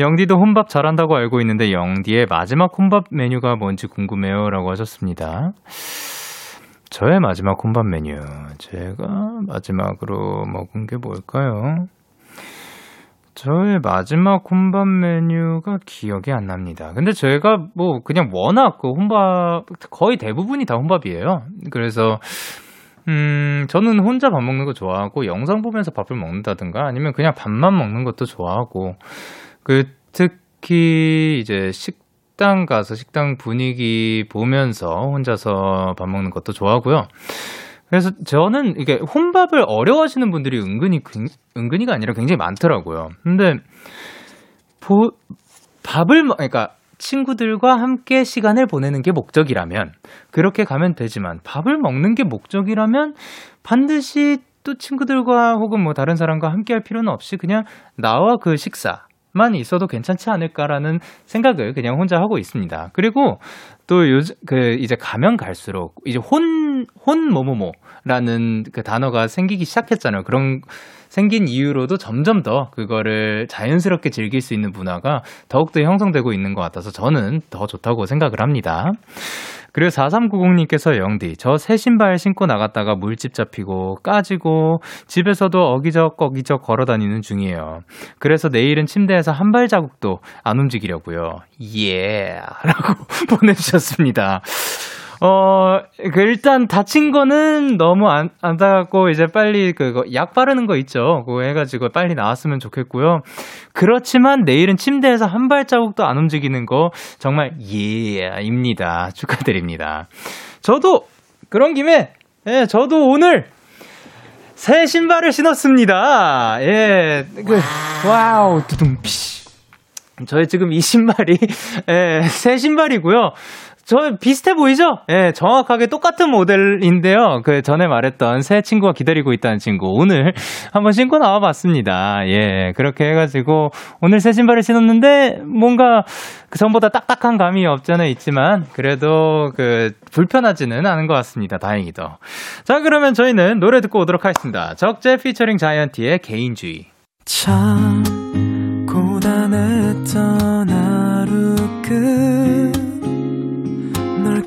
영디도 혼밥 잘한다고 알고 있는데 영디의 마지막 혼밥 메뉴가 뭔지 궁금해요라고 하셨습니다. 저의 마지막 혼밥 메뉴 제가 마지막으로 먹은 게 뭘까요? 저의 마지막 혼밥 메뉴가 기억이 안 납니다. 근데 제가 뭐 그냥 워낙 그 혼밥 거의 대부분이 다 혼밥이에요. 그래서 음, 저는 혼자 밥 먹는 거 좋아하고 영상 보면서 밥을 먹는다든가 아니면 그냥 밥만 먹는 것도 좋아하고 그 특히 이제 식당 가서 식당 분위기 보면서 혼자서 밥 먹는 것도 좋아하고요. 그래서 저는 이게 혼밥을 어려워하시는 분들이 은근히 은근히가 아니라 굉장히 많더라고요. 근데 보, 밥을 그러니까 친구들과 함께 시간을 보내는 게 목적이라면 그렇게 가면 되지만 밥을 먹는 게 목적이라면 반드시 또 친구들과 혹은 뭐 다른 사람과 함께 할 필요는 없이 그냥 나와 그 식사 만 있어도 괜찮지 않을까라는 생각을 그냥 혼자 하고 있습니다. 그리고 또 요즘 그 이제 가면 갈수록 이제 혼 혼모모모라는 그 단어가 생기기 시작했잖아요. 그런 생긴 이유로도 점점 더 그거를 자연스럽게 즐길 수 있는 문화가 더욱더 형성되고 있는 것 같아서 저는 더 좋다고 생각을 합니다. 그리고 4390님께서 영디, 저 새 신발 신고 나갔다가 물집 잡히고 까지고 집에서도 어기적 어기적 걸어 다니는 중이에요. 그래서 내일은 침대에서 한 발 자국도 안 움직이려고요. 예. 라고 보내주셨습니다. 어, 그 일단 다친 거는 너무 안, 안타깝고, 이제 빨리 그거 약 바르는 거 있죠. 그거 해가지고 빨리 나왔으면 좋겠고요. 그렇지만 내일은 침대에서 한 발자국도 안 움직이는 거 정말 예입니다. 축하드립니다. 저도 그런 김에, 예, 저도 오늘 새 신발을 신었습니다. 예, 그, 와우, 두둥피. 저희 지금 이 신발이, 예, 새 신발이고요. 저 비슷해 보이죠? 예, 정확하게 똑같은 모델인데요. 그 전에 말했던 새 친구가 기다리고 있다는 친구 오늘 한번 신고 나와 봤습니다. 예, 그렇게 해가지고 오늘 새 신발을 신었는데 뭔가 그 전보다 딱딱한 감이 없잖아 있지만 그래도 그 불편하지는 않은 것 같습니다. 다행히도. 자, 그러면 저희는 노래 듣고 오도록 하겠습니다. 적재 피처링 자이언티의 개인주의. 참 고단했던 하루 끝널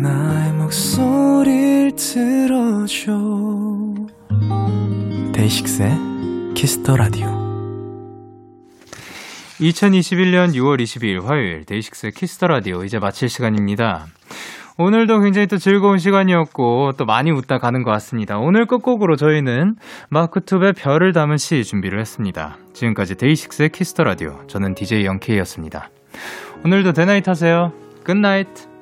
나의 목소리를 들어줘 DAY6의 Kiss the Radio 2021년 6월 22일 화요일 DAY6의 Kiss the Radio 이제 마칠 시간입니다. 오늘도 굉장히 또 즐거운 시간이었고 또 많이 웃다 가는 것 같습니다. 오늘 끝곡으로 저희는 마크튭의 별을 담은 시 준비를 했습니다. 지금까지 DAY6의 Kiss the Radio 저는 DJ 영케이였습니다. 오늘도 Day night 하세요. Good night.